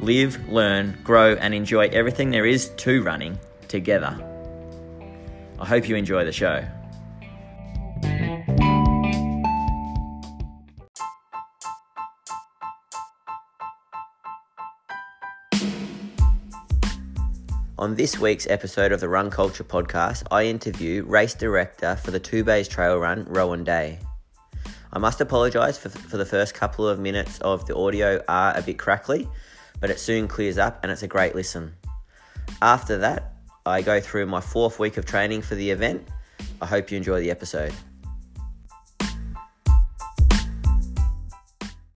live, learn, grow, and enjoy everything there is to running together. I hope you enjoy the show. On this week's episode of the Run Culture podcast, I interview race director for the Two Bays Trail Run, Rowan Day. I must apologise for, for the first couple of minutes of the audio are a bit crackly, but it soon clears up and it's a great listen. After that, I go through my fourth week of training for the event. I hope you enjoy the episode.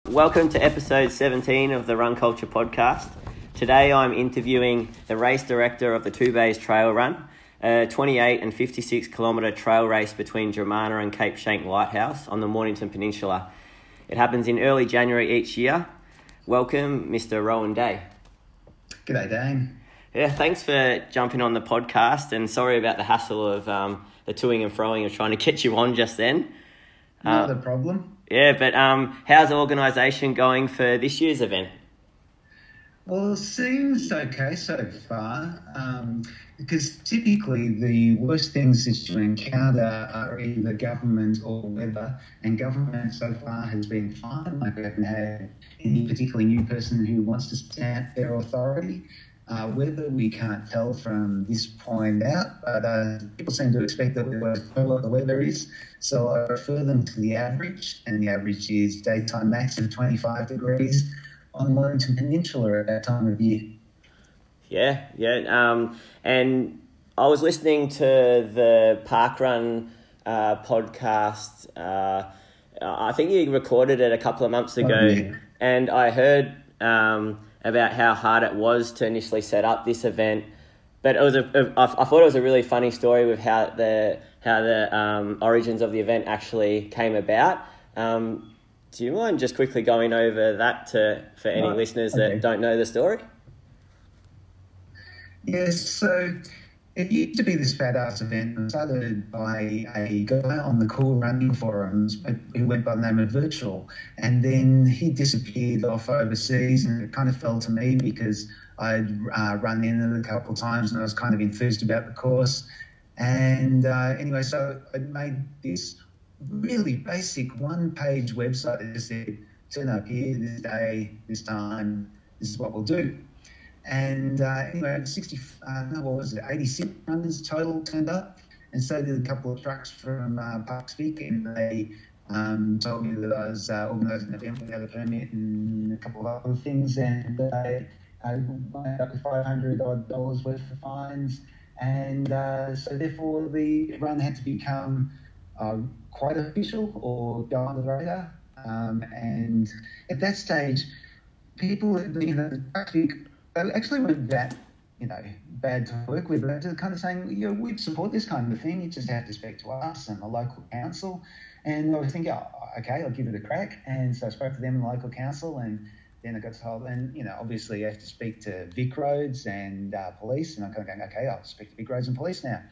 Welcome to episode 17 of the Run Culture podcast. Today I'm interviewing the race director of the Two Bays Trail Run, a 28 and 56 kilometre trail race between Dromana and Cape Schanck Lighthouse on the Mornington Peninsula. It happens in early January each year. Welcome, Mr. Rowan Day. G'day, Dane. Yeah, thanks for jumping on the podcast, and sorry about the hassle of um, the toing and froing of trying to get you on just then. Not a problem. Yeah, but um, how's the organisation going for this year's event? Well, it seems okay so far. Um, because typically the worst things that you encounter are either government or weather, and government so far has been fine. Like we haven't had any particularly new person who wants to stamp their authority. Uh, whether we can't tell from this point out, but uh, people seem to expect that we will know what the weather is. So I refer them to the average, and the average is daytime max of 25 degrees on the Mornington Peninsula at that time of year. Yeah, yeah. Um, and I was listening to the Parkrun uh, podcast. Uh, I think you recorded it a couple of months ago, oh, yeah. and I heard um, about how hard it was to initially set up this event. But it was a, I thought it was a really funny story with how the how the um, origins of the event actually came about. Um, do you mind just quickly going over that to for any listeners okay. that don't know the story? Yes, so it used to be this badass event started by a guy on the cool running forums who went by the name of Virtual. And then he disappeared off overseas, and it kind of fell to me because I'd uh, run in it a couple of times and I was kind of enthused about the course. And uh, anyway, so I made this really basic one page website that just said, turn up here this day, this time, this is what we'll do. And uh, anyway, 60, uh, what was it, 86 runners total turned up. And so did a couple of trucks from uh, Parks and they um, told me that I was uh, organising an event without a permit and a couple of other things. And they ended up with 500 odd dollars worth of fines. And uh, so, therefore, the run had to become uh, quite official or go on the radar. Um, and at that stage, people, you know, they actually weren't that, you know, bad to work with. They're kind of saying, you know, we'd support this kind of thing. You just have to speak to us and the local council. And I was thinking, oh, okay, I'll give it a crack. And so I spoke to them in the local council and then I got told, and you know, obviously you have to speak to Vic Roads and uh, police, and I'm kind of going, okay, I'll speak to Vic Roads and police now.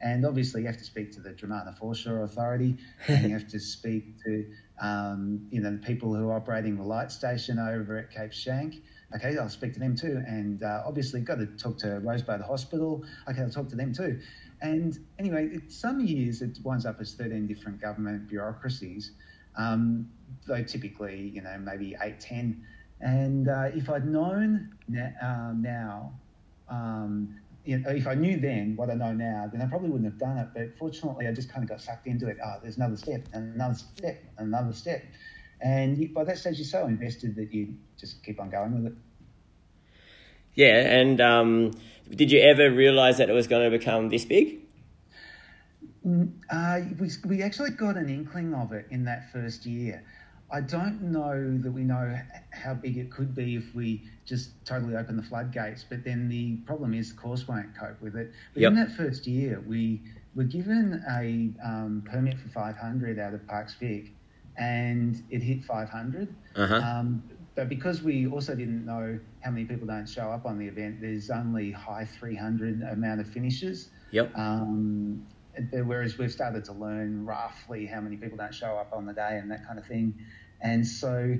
And obviously, you have to speak to the Dromana Foreshore Authority, and you have to speak to, um, you know, the people who are operating the light station over at Cape Schanck. Okay, I'll speak to them too. And uh, obviously, got to talk to Rosebud Hospital. Okay, I'll talk to them too. And anyway, it, some years it winds up as 13 different government bureaucracies, um, though typically, you know, maybe 8, 10. And uh, if I'd known na- uh, now, um, you know, if I knew then what I know now, then I probably wouldn't have done it. But fortunately, I just kind of got sucked into it. Oh, there's another step, another step, another step. And by that stage, you're so invested that you just keep on going with it. Yeah, and um, did you ever realise that it was going to become this big? Mm, uh, we, we actually got an inkling of it in that first year. I don't know that we know how big it could be if we just totally open the floodgates. But then the problem is the course won't cope with it. But Yep. in that first year, we were given a um, permit for 500 out of Parks Vic, and it hit 500. Uh-huh. Um, but because we also didn't know how many people don't show up on the event, there's only high 300 amount of finishes. Yep. Um, whereas we've started to learn roughly how many people don't show up on the day and that kind of thing, and so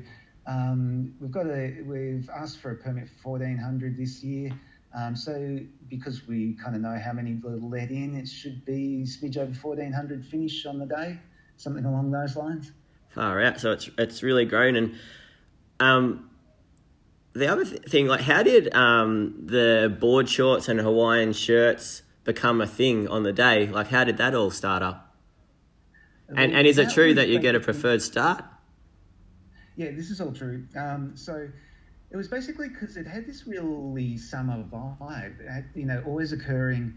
um, we've got a we've asked for a permit for 1400 this year. Um, so because we kind of know how many will let in, it should be smidge over 1400 finish on the day, something along those lines. Far out. So it's it's really grown. And um, the other th- thing, like, how did um, the board shorts and Hawaiian shirts become a thing on the day? Like, how did that all start up? And and is it true that you get a preferred start? Yeah, this is all true. Um, so it was basically because it had this really summer vibe. Had, you know, always occurring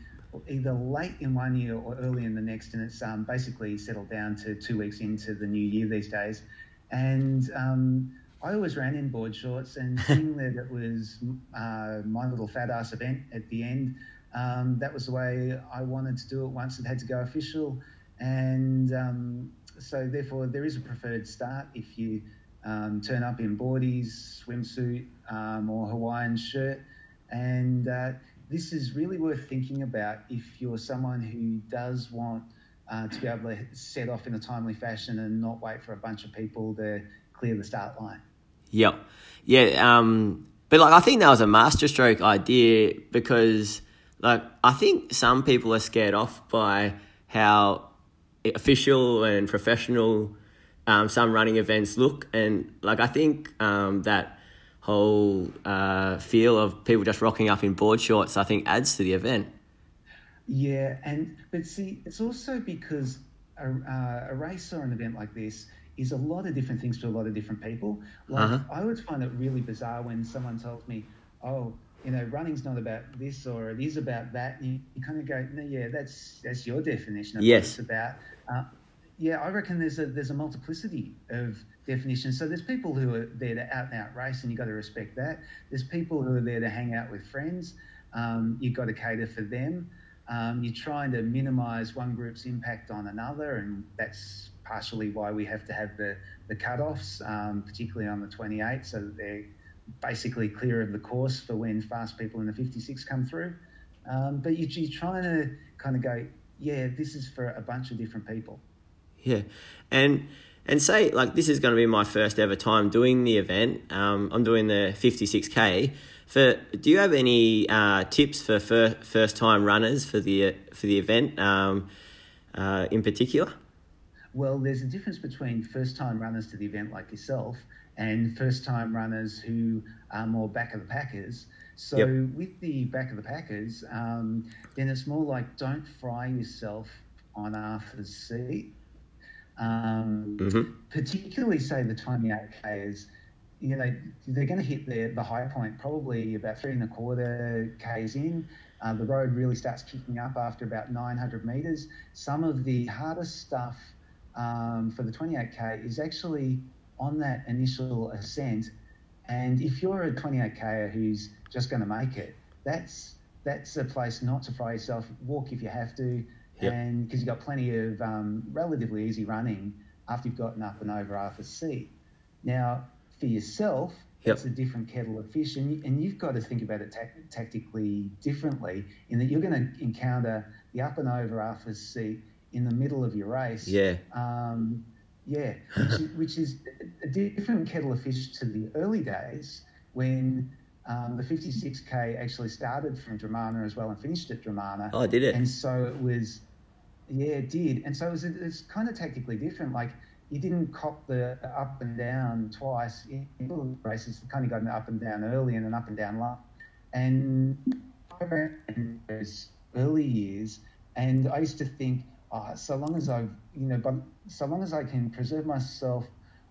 either late in one year or early in the next, and it's um, basically settled down to two weeks into the new year these days. And um, I always ran in board shorts, and seeing that it was uh, my little fat ass event at the end, um, that was the way I wanted to do it once it had to go official. And um, so, therefore, there is a preferred start if you um, turn up in boardies, swimsuit, um, or Hawaiian shirt. And uh, this is really worth thinking about if you're someone who does want uh, to be able to set off in a timely fashion and not wait for a bunch of people to clear the start line. Yep. Yeah. Um, but like, I think that was a masterstroke idea because, like, I think some people are scared off by how official and professional um, some running events look, and like, I think um, that whole uh, feel of people just rocking up in board shorts, I think, adds to the event. Yeah, and but see, it's also because a, uh, a race or an event like this is a lot of different things to a lot of different people. Like Uh-huh. I would find it really bizarre when someone tells me, "Oh, you know, running's not about this or it is about that," and you, you kind of go, "No, yeah, that's that's your definition of Yes. what it's about." Uh, yeah, I reckon there's a there's a multiplicity of definitions. So there's people who are there to out and out race, and you've got to respect that. There's people who are there to hang out with friends. Um, you've got to cater for them. Um, you're trying to minimise one group's impact on another, and that's partially why we have to have the the cut-offs, um, particularly on the 28, so that they're basically clear of the course for when fast people in the 56 come through. Um, but you, you're trying to kind of go, yeah, this is for a bunch of different people. Yeah, and and say like this is going to be my first ever time doing the event. Um, I'm doing the 56k. For do you have any uh, tips for fir- first time runners for the for the event um, uh, in particular? Well, there's a difference between first time runners to the event like yourself and first time runners who are more back of the packers. So, Yep. with the back of the packers, um, then it's more like don't fry yourself on Arthur's seat. Um, Mhm. Particularly, say the 28Ks, you know, they're going to hit the, the high point probably about three and a quarter Ks in. Uh, the road really starts kicking up after about 900 metres. Some of the hardest stuff um, for the 28K is actually on that initial ascent. And if you're a 28K who's just going to make it, that's that's a place not to fry yourself. Walk if you have to, Yep. and because you've got plenty of um, relatively easy running after you've gotten up and over Arthur's Seat. Now, for yourself, Yep. it's a different kettle of fish, and, you, and you've got to think about it tac tactically differently in that you're going to encounter the up and over Arthur's Seat in the middle of your race. Yeah. Um, yeah, which, is- which is a different kettle of fish to the early days when um, the 56k actually started from Dromana as well and finished at Dromana. Oh, did it? And so it was, yeah, it did. And so it it's kind of tactically different. Like you didn't cop the up and down twice in little races. You kind of got an up and down early and an up and down late. And I ran in those early years, and I used to think, oh, so long as I, you know, but so long as I can preserve myself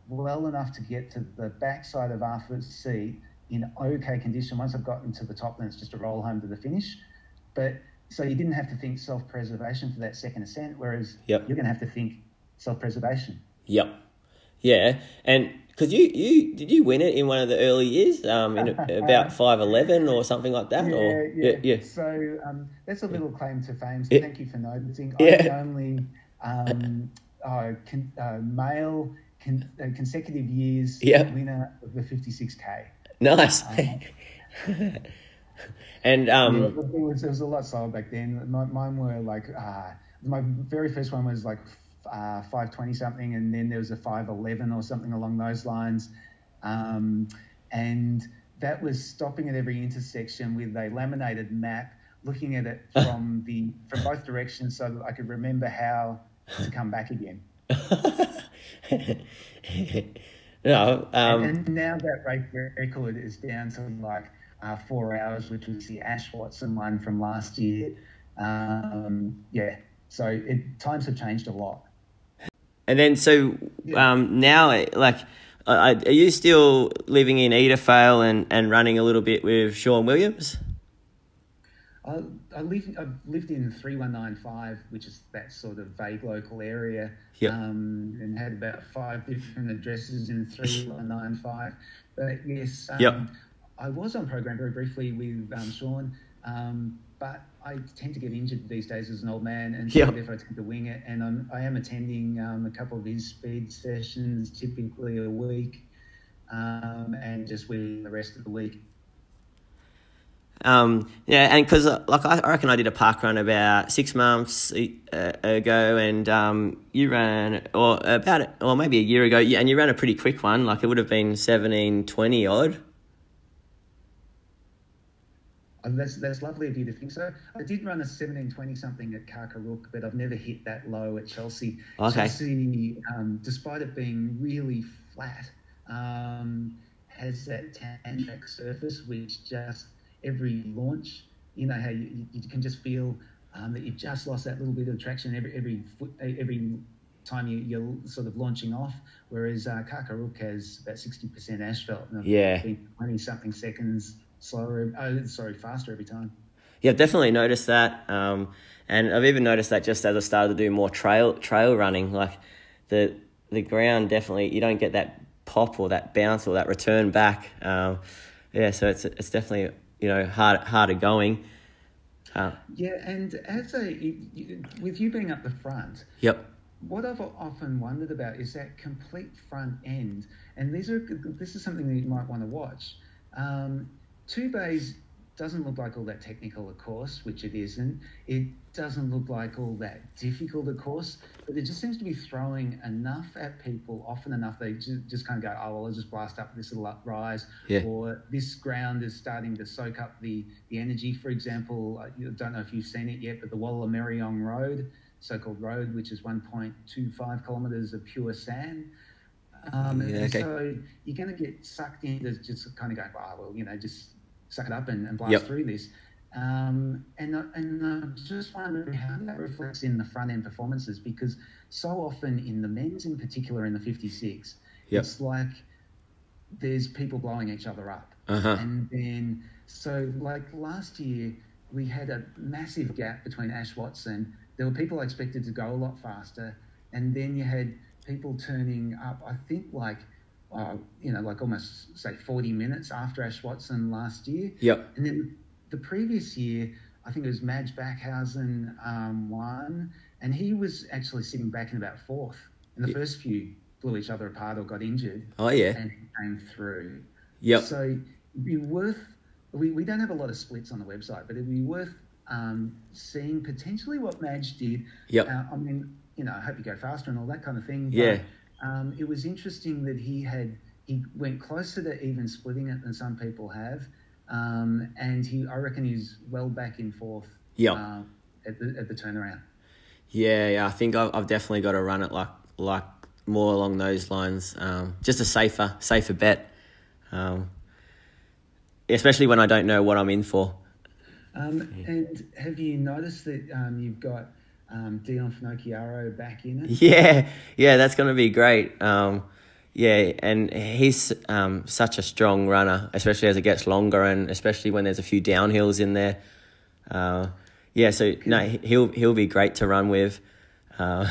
well enough to get to the backside of Arthur's Seat in okay condition. Once I've gotten to the top, then it's just a roll home to the finish. But so you didn't have to think self-preservation for that second ascent, whereas Yep. you're going to have to think self-preservation. Yep. Yeah, and because you you did you win it in one of the early years, um, in about five eleven or something like that, yeah, or yeah. yeah, So um, that's a little claim to fame. So Yeah. thank you for noticing. Yeah. I'm the only um, uh, con- uh, male con- uh, consecutive years Yeah. winner of the 56k. nice. and um, yeah, was, it was a lot slower back then. My, mine were like uh, my very first one was like uh, 520 something, and then there was a 511 or something along those lines, um, and that was stopping at every intersection with a laminated map, looking at it from the from both directions so that I could remember how to come back again. no, um, and now that race record is down to like uh, four hours, which was the Ash Watson one from last year. Um, yeah, so it, times have changed a lot. and then so um, now, like, are you still living in Edithvale and and running a little bit with Sean Williams? I, I live, I've lived in 3195, which is that sort of vague local area, Yep. um, and had about five different addresses in 3195. But yes, um, Yep. I was on program very briefly with um, Sean, um, but I tend to get injured these days as an old man, and so Yep. therefore I tend to wing it. And I'm, I am attending um, a couple of his speed sessions, typically a week, um, and just winging the rest of the week. Um, yeah, and because like I I reckon I did a park run about six months uh, ago, and um, you ran or about or maybe a year ago, and you ran a pretty quick one. Like it would have been seventeen twenty odd. Oh, that's that's lovely of you to think so. I did run a seventeen twenty something at Karkarook, but I've never hit that low at Chelsea. Okay. Chelsea, um, despite it being really flat, um, has that tan track surface which just every launch, you know how you, you can just feel um, that you've just lost that little bit of traction every every foot, every time you, you're sort of launching off. Whereas uh, Karkarook has about sixty percent asphalt. And Yeah. twenty something seconds slower. Oh, sorry, faster every time. Yeah, definitely noticed that, um, and I've even noticed that just as I started to do more trail trail running, like the the ground definitely you don't get that pop or that bounce or that return back. Um, yeah, so it's it's definitely you know hard harder going. Uh, Yeah, and as a with you being up the front, yep. what I've often wondered about is that complete front end, and these are this is something that you might want to watch. Um, two bays doesn't look like all that technical, of course, which it isn't. It doesn't look like all that difficult, of course, but it just seems to be throwing enough at people often enough they just, just kind of go, oh well, I'll just blast up this little rise, Yeah. or this ground is starting to soak up the the energy. For example, I don't know if you've seen it yet, but the Walla Wallameriong Road so-called road, which is 1.25 kilometres of pure sand. Um, Yeah, okay. So you're going to get sucked into just kind of going, oh, well, you know, just suck it up and, and blast Yep. through this. Um, and and I'm just wondering how that reflects in the front end performances because so often in the men's, in particular, in the 56, Yep. it's like there's people blowing each other up. Uh huh. And then, so like last year, we had a massive gap between Ash Watson. There were people expected to go a lot faster, and then you had people turning up. I think like, uh, you know, like almost say 40 minutes after Ash Watson last year, Yep. and then the previous year, I think it was Majell Backhausen um, won, and he was actually sitting back in about fourth. And the Yeah. first few blew each other apart or got injured, Oh yeah. and came through. Yep. So it'd be worth. We, we don't have a lot of splits on the website, but it'd be worth um, seeing potentially what Majell did. Yep. Uh, I mean, you know, I hope you go faster and all that kind of thing. But, Yeah. Um, it was interesting that he had he went closer to even splitting it than some people have, um, and he I reckon he's well back in fourth. Yep. Uh, at the at the turnaround. Yeah, yeah. I think I've, I've definitely got to run it like like more along those lines. Um, just a safer safer bet. Um, especially when I don't know what I'm in for. Um, and have you noticed that um, you've got um, Dion Finocchiaro back in it? Yeah, yeah, that's going to be great. Um, yeah, and he's um, such a strong runner, especially as it gets longer, and especially when there's a few downhills in there. Uh, yeah, so no, he'll he'll be great to run with. Uh,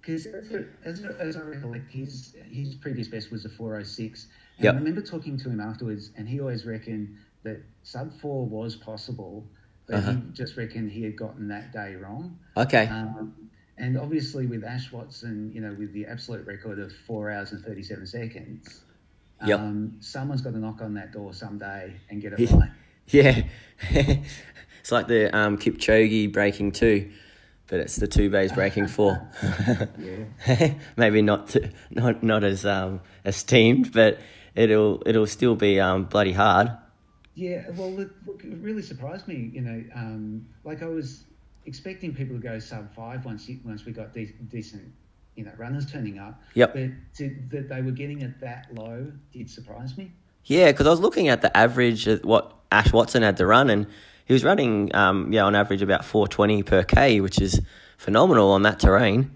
Because as, a- as, a- as I recollect, his his previous best was a 406. And Yep. I remember talking to him afterwards, and he always reckoned that sub four was possible, but Uh-huh. he just reckoned he had gotten that day wrong. Okay. Um, and obviously, with Ash Watson, you know, with the absolute record of four hours and 37 seconds, Yep. um, someone's got to knock on that door someday and get it right. Yeah. it's like the um, Kipchoge breaking two, but it's the two bays breaking four. Yeah. Maybe not to, not not as um, esteemed, but it'll it'll still be um, bloody hard. Yeah, well, look, look, it really surprised me. You know, um, like I was expecting people to go sub five once you, once we got de- decent, you know, runners turning up. Yep. But to, that they were getting it that low did surprise me. Yeah, because I was looking at the average of what Ash Watson had to run, and he was running, um, yeah, on average about four twenty per k, which is phenomenal on that terrain.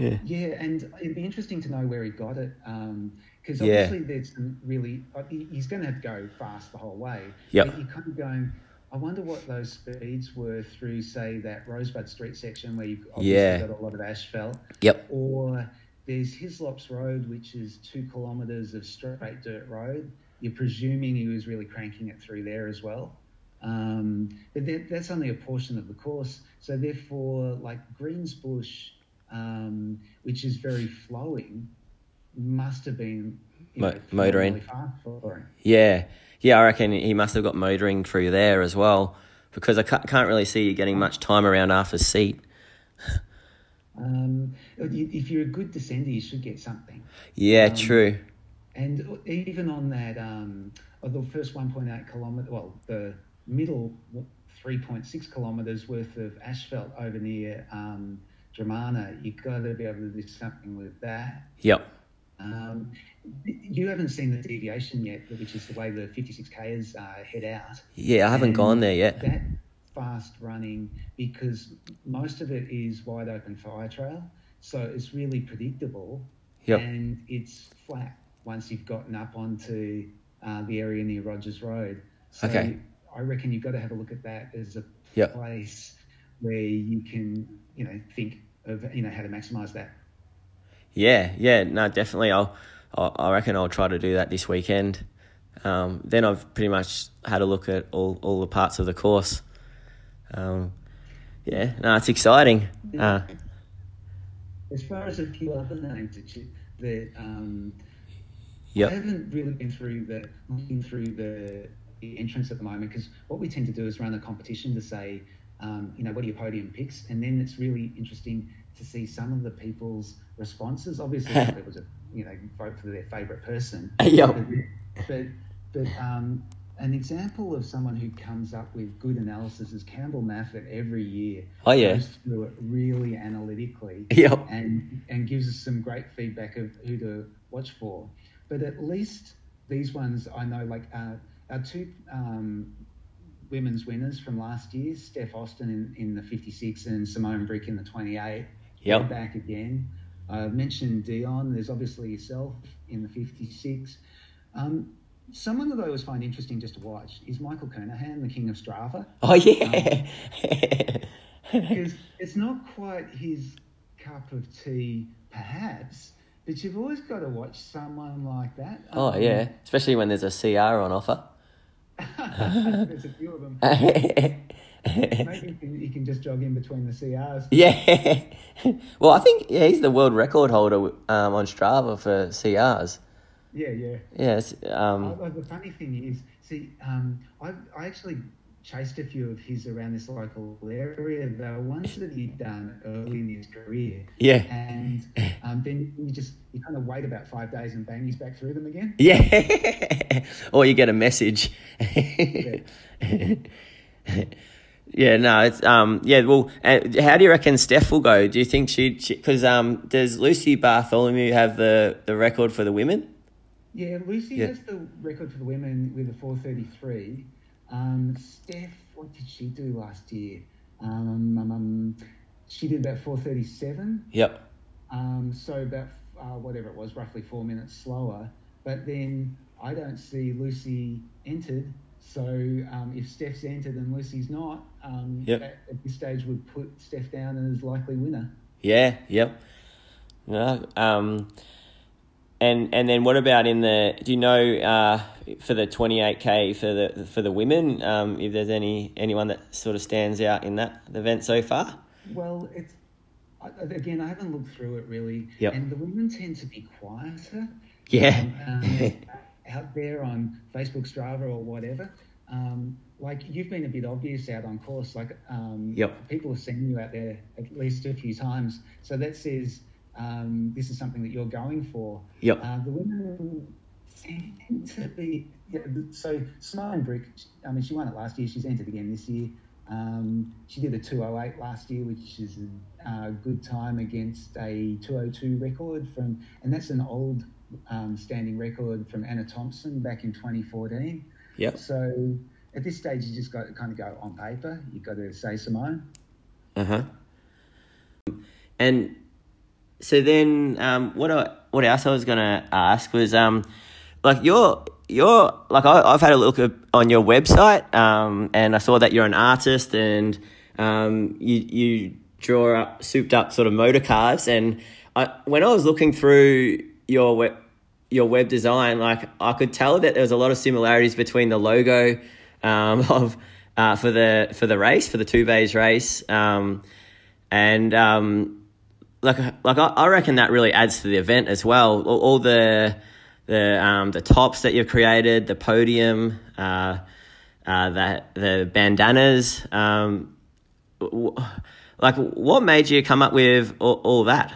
Yeah. Yeah, and it'd be interesting to know where he got it. Because Yeah. obviously there's some really, uh, he's going to have to go fast the whole way. But you're kind of going, I wonder what those speeds were through, say, that Rosebud Street section where you've obviously Yeah. got a lot of asphalt. Yep. Or there's Hislops Road, which is two kilometres of straight dirt road. You're presuming he was really cranking it through there as well. Um, but that, that's only a portion of the course. So therefore, like Greensbush, um, which is very flowing, must have been Mo- know, motoring. for. Yeah, yeah, I reckon he must have got motoring through there as well, because I can't, can't really see you getting much time around Arthur's Seat. Um, if you're a good descender, you should get something. Yeah, Um, true. And even on that, um, the first 1.8 kilometre, well, the middle 3.6 kilometres worth of asphalt over near um, Dromana, you've got to be able to do something with that. Yep. Um, you haven't seen the deviation yet, which is the way the 56Kers uh, head out. Yeah, I haven't And gone there yet. That fast running, because most of it is wide open fire trail, so it's really predictable Yep. and it's flat once you've gotten up onto uh, the area near Rogers Road. So Okay. I reckon you've got to have a look at that as a Yep. place where you can, you know, think of you know how to maximise that. Yeah, yeah, no, definitely. I'll, I'll, I reckon I'll try to do that this weekend. Um, then I've pretty much had a look at all, all the parts of the course. Um, yeah, no, it's exciting. Uh, As far as a few other names that, you, that um, Yep. I haven't really been through the looking through the, the entrance at the moment because what we tend to do is run a competition to say, um, you know, what are your podium picks, and then it's really interesting to see some of the people's responses. Obviously, some people just you know vote for their favourite person. Yep. But but, but um, an example of someone who comes up with good analysis is Campbell Maffett every year. Oh, yeah. Goes through it really analytically Yep. and and gives us some great feedback of who to watch for. But at least these ones I know, like uh, our two um, women's winners from last year, Steph Auston in, in the 56 and Simone Brick in the 28. Yep. Back again. I mentioned Dion. There's obviously yourself in the 56. Um, someone that I always find interesting just to watch is Michael Kernahan, the king of Strava Oh, yeah. because it's not quite his cup of tea, perhaps. But you've always got to watch someone like that. oh, Um, yeah. Especially when there's a CR on offer. there's a few of them. Maybe you can, just jog in between the CRs. yeah. well, I think yeah, he's the world record holder um, on Strava for CRs. Yeah, yeah. Yes. Um, Oh, the funny thing is, see, um, I, I actually chased a few of his around this local area. They were ones that he'd done early in his career. yeah. And um, then you just you kind of wait about five days and bang, he's back through them again. Yeah. or you get a message. yeah, no, it's um, yeah. Well, uh, how do you reckon Steph will go? Do you think she? Because um, does Lucy Bartholomew have the the record for the women? Yeah, Lucy Yeah. has the record for the women with a 433. Um, Steph, what did she do last year? Um, um, um, she did about 437. Yep. Um, so about uh, whatever it was, roughly four minutes slower. But then I don't see Lucy entered. So um, if Steph's entered and Lucy's not, um, Yep. at, at this stage would put Steph down as likely winner. Yeah. Yep. No. Um. And and then what about in the? Do you know uh, for the twenty eight k for the for the women? Um, if there's any anyone that sort of stands out in that event so far? Well, it's again I haven't looked through it really, Yep. and the women tend to be quieter. Yeah. um, um, out there on Facebook, Strava, or whatever. Um, like you've been a bit obvious out on course. Like um, Yep. people have seen you out there at least a few times, so that says um, this is something that you're going for. Yep. Uh, the women tend to be yeah, so Simone Brick. I mean, she won it last year. She's entered again this year. Um, she did a 208 last year, which is a uh, good time against a 202 record from, and that's an old um, standing record from Anna Thompson back in 2014. Yep. So at this stage, you just got to kind of go on paper. You've got to say Simone. Uh huh. And so then, um, what I, what else I was gonna ask was, um, like you're you're like I, I've had a look at, on your website, um, and I saw that you're an artist and um, you you draw up souped up sort of motor cars, and I, when I was looking through your web your web design, like I could tell that there was a lot of similarities between the logo um, of uh, for the for the race for the two bays race, um, and um, like like I, I reckon that really adds to the event as well. All, all the the um, the tops that you've created, the podium, uh, uh, the the bandanas. Um, w- like, what made you come up with all, all that?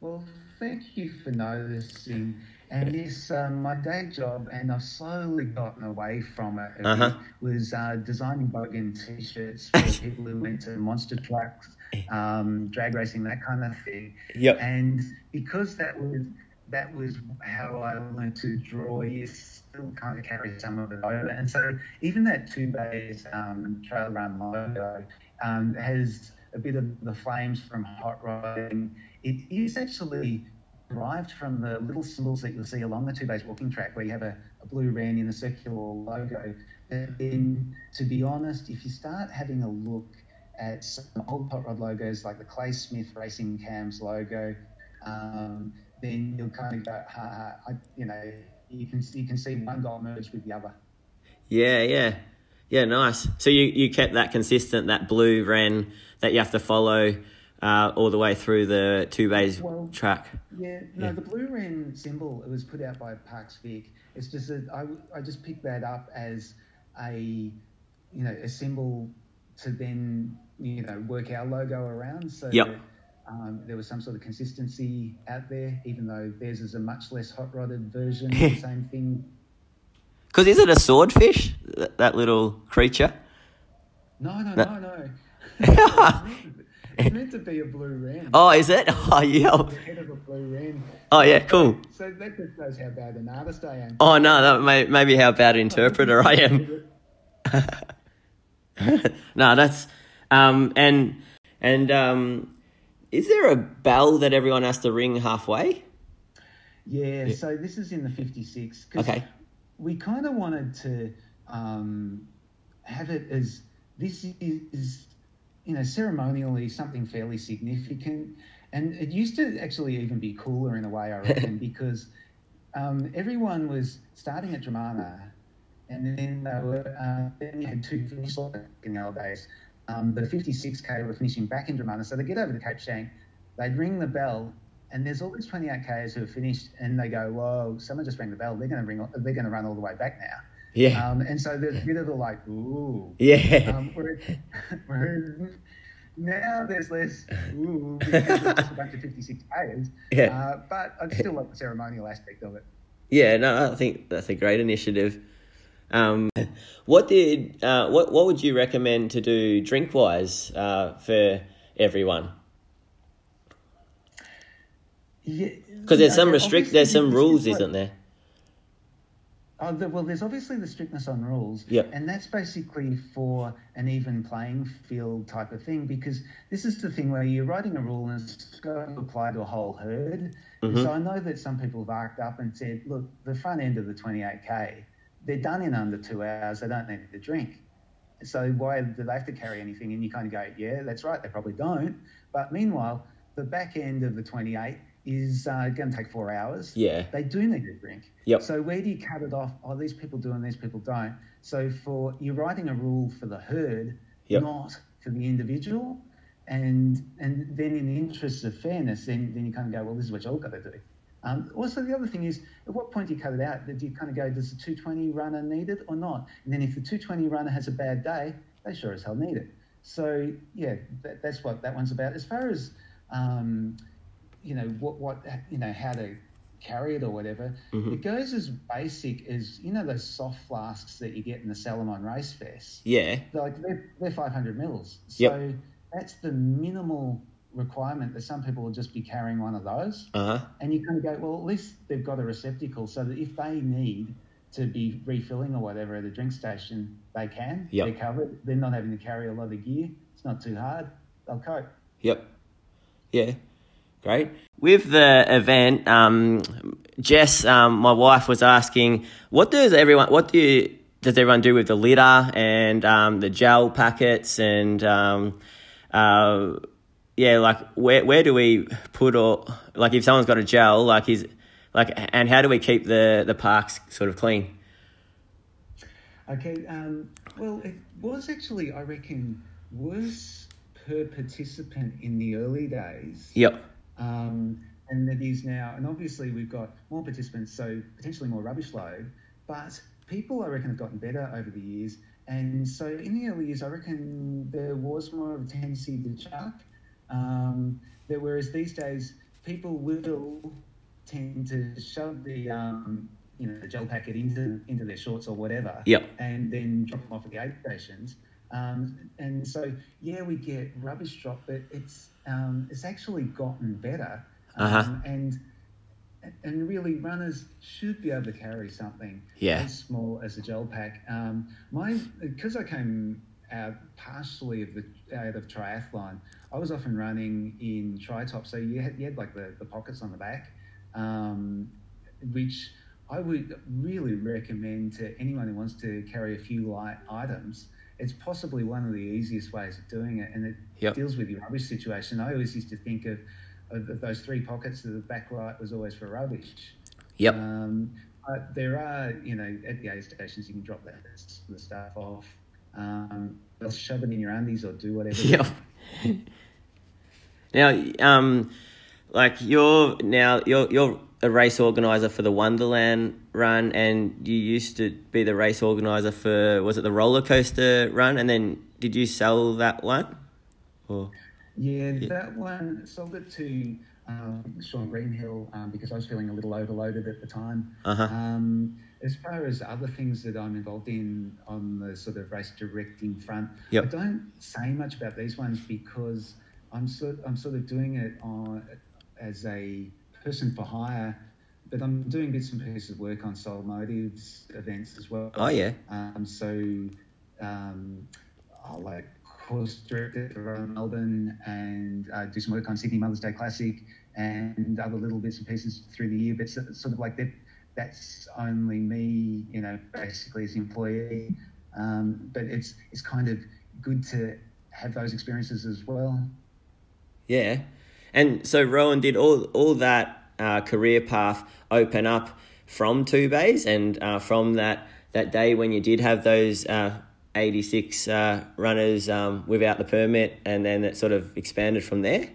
Well, thank you for noticing. And yes, um, my day job, and I've slowly gotten away from it, Uh-huh. was uh, designing bogan t-shirts for people who went to monster trucks, um, drag racing, that kind of thing. Yep. And because that was that was how I learned to draw, you still kind of carry some of it over. And so even that two bays um, trail run logo um, has a bit of the flames from hot rodding. It is actually derived from the little symbols that you'll see along the two bays walking track where you have a, a blue wren in a circular logo. And then, to be honest, if you start having a look at some old hot rod logos like the Clay Smith Racing Cams logo, um, then you'll kind of go, ha, ha, I, you know, you can you can see one goal merge with the other. Yeah, yeah, yeah. Nice. So you you kept that consistent, that blue wren that you have to follow uh, all the way through the two bays Well, track. Yeah, no, Yeah. the blue wren symbol it was put out by Parks Vic. It's just that I, I just picked that up as a you know a symbol to then you know work our logo around. So Yep. that, um, there was some sort of consistency out there, even though theirs is a much less hot rodded version of the same thing. Because is it a swordfish? That, that little creature. No, no, No. no, no. it's, meant to be, it's meant to be a blue wren. Oh, is it? Oh, yeah. The head of a blue wren. Oh, yeah. Cool. So that just shows how bad an artist I am. Oh no, that may maybe how bad an interpreter I am. no, that's um and and um is there a bell that everyone has to ring halfway? Yeah, so this is in the 56. 'cause Okay. We kind of wanted to um, have it as this is, you know, ceremonially something fairly significant. And it used to actually even be cooler in a way, I reckon, because um, everyone was starting at Dromana and then they were, uh, then you had two finish lines in the old days. Um, the 56k were finishing back in Dromana, so they get over to Cape Schanck, they'd ring the bell, and there's all these 28k's who have finished, and they go, "Whoa, someone just rang the bell. They're going to ring. They're going to run all the way back now." Yeah. Um, and so there's a bit of the like, "Ooh." yeah. Um, whereas, whereas now there's less ooh because it's just a bunch of 56k's. Yeah. Uh, but I still like the ceremonial aspect of it. Yeah, no, I think that's a great initiative. Um, what did uh, what what would you recommend to do drink wise uh, for everyone? Yeah, Because there's some restrict, there's some rules, what- isn't there? Oh, the, well, there's obviously the strictness on rules, Yep. and that's basically for an even playing field type of thing. Because this is the thing where you're writing a rule and it's going to apply to a whole herd. Mhm. So I know that some people have arced up and said, "Look, the front end of the 28k, they're done in under two hours. They don't need to drink. So why do they have to carry anything?" And you kind of go, "Yeah, that's right. They probably don't." But meanwhile, the back end of the 28 is uh, going to take four hours. Yeah. They do need a drink. Yep. So where do you cut it off? Oh, these people do and these people don't. So for you're writing a rule for the herd, Yep. not for the individual. And and then in the interest of fairness, then, then you kind of go, well, this is what you've got to do. Um, also, the other thing is, at what point do you cut it out? Do you kind of go, does the 220 runner need it or not? And then if the 220 runner has a bad day, they sure as hell need it. So yeah, that, that's what that one's about. As far as um, you know, what what you know, how to carry it or whatever, Mhm. it goes as basic as you know those soft flasks that you get in the Salomon Race Fest Yeah. like they're, they're 500 mils. So Yep. that's the minimal requirement that some people will just be carrying one of those. Uh huh. And you kind of go, well, at least they've got a receptacle so that if they need to be refilling or whatever at a drink station, they can. Yep. They're covered. They're not having to carry a lot of gear. It's not too hard. They'll cope. Yep. Yeah. Great. With the event, um, Jess, um, my wife was asking, what does everyone, what do you, does everyone do with the litter and um, the gel packets and um, uh, yeah, like where where do we put or like if someone's got a gel, like is like and how do we keep the the parks sort of clean? Okay. Um, well, it was actually, I reckon, worse per participant in the early days. Yep. um, and it is now. And obviously, we've got more participants, so potentially more rubbish load. But people, I reckon, have gotten better over the years. And so, in the early years, I reckon there was more of a tendency to chuck. Um, that whereas these days, people will tend to shove the um, you know the gel packet into into their shorts or whatever, Yep. and then drop them off at the aid stations. Um, and so, yeah, we get rubbish drop, but it's um, it's actually gotten better. Um, Uh-huh. And and really, runners should be able to carry something Yeah. as small as a gel pack. Um, my because I came out partially of the out of triathlon, I was often running in tri top, so you had, you had like the, the pockets on the back, um, which I would really recommend to anyone who wants to carry a few light items. It's possibly one of the easiest ways of doing it, and it Yep. deals with your rubbish situation. I always used to think of, of, those three pockets. of The back right was always for rubbish. Yep. Um, but there are, you know, at the aid stations, you can drop that the stuff off. Um, or shove it in your undies or do whatever. Yep. now, um, like you're now you're you're a race organizer for the Wonderland run, and you used to be the race organizer for was it the roller coaster run, and then did you sell that one? Or Yeah, that one sold it to um, Sean Greenhill um, because I was feeling a little overloaded at the time. uh huh. Um, as far as other things that I'm involved in on the sort of race directing front, Yep. I don't say much about these ones because I'm sort I'm sort of doing it on as a person for hire, but I'm doing bits and pieces of work on Sole Motive's events as well. Oh yeah. Um, so um, I'll like course director for Melbourne and uh, do some work on Sydney Mother's Day Classic and other little bits and pieces through the year. But so- sort of like that, that's only me, you know, basically as employee. Um, but it's it's kind of good to have those experiences as well. Yeah, and so Rowan did all all that uh, career path open up from two bays, and uh, from that that day when you did have those uh, eighty six uh, runners um, without the permit, and then it sort of expanded from there.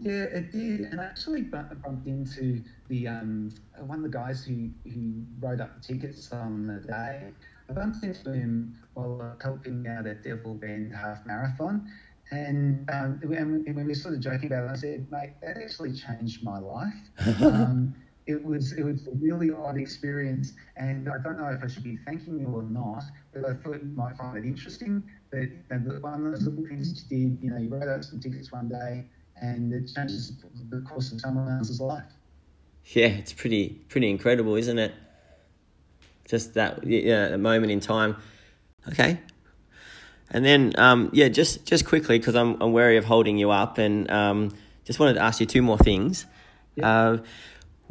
Yeah, it did, and I actually bumped into the um, one of the guys who who wrote up the tickets on the day. I bumped into him while was helping out at Devil Bend Half Marathon, and um, and when we were sort of joking about it, I said, "Mate, that actually changed my life." um, it was it was a really odd experience, and I don't know if I should be thanking you or not, but I thought you might find it interesting. That that one of those little things you did, you know, you wrote out some tickets one day, and it changes the course of someone else's life. Yeah, it's pretty pretty incredible, isn't it? Just that yeah, that moment in time. Okay. And then um, yeah, just just quickly because I'm I'm wary of holding you up, and um, just wanted to ask you two more things. Uh,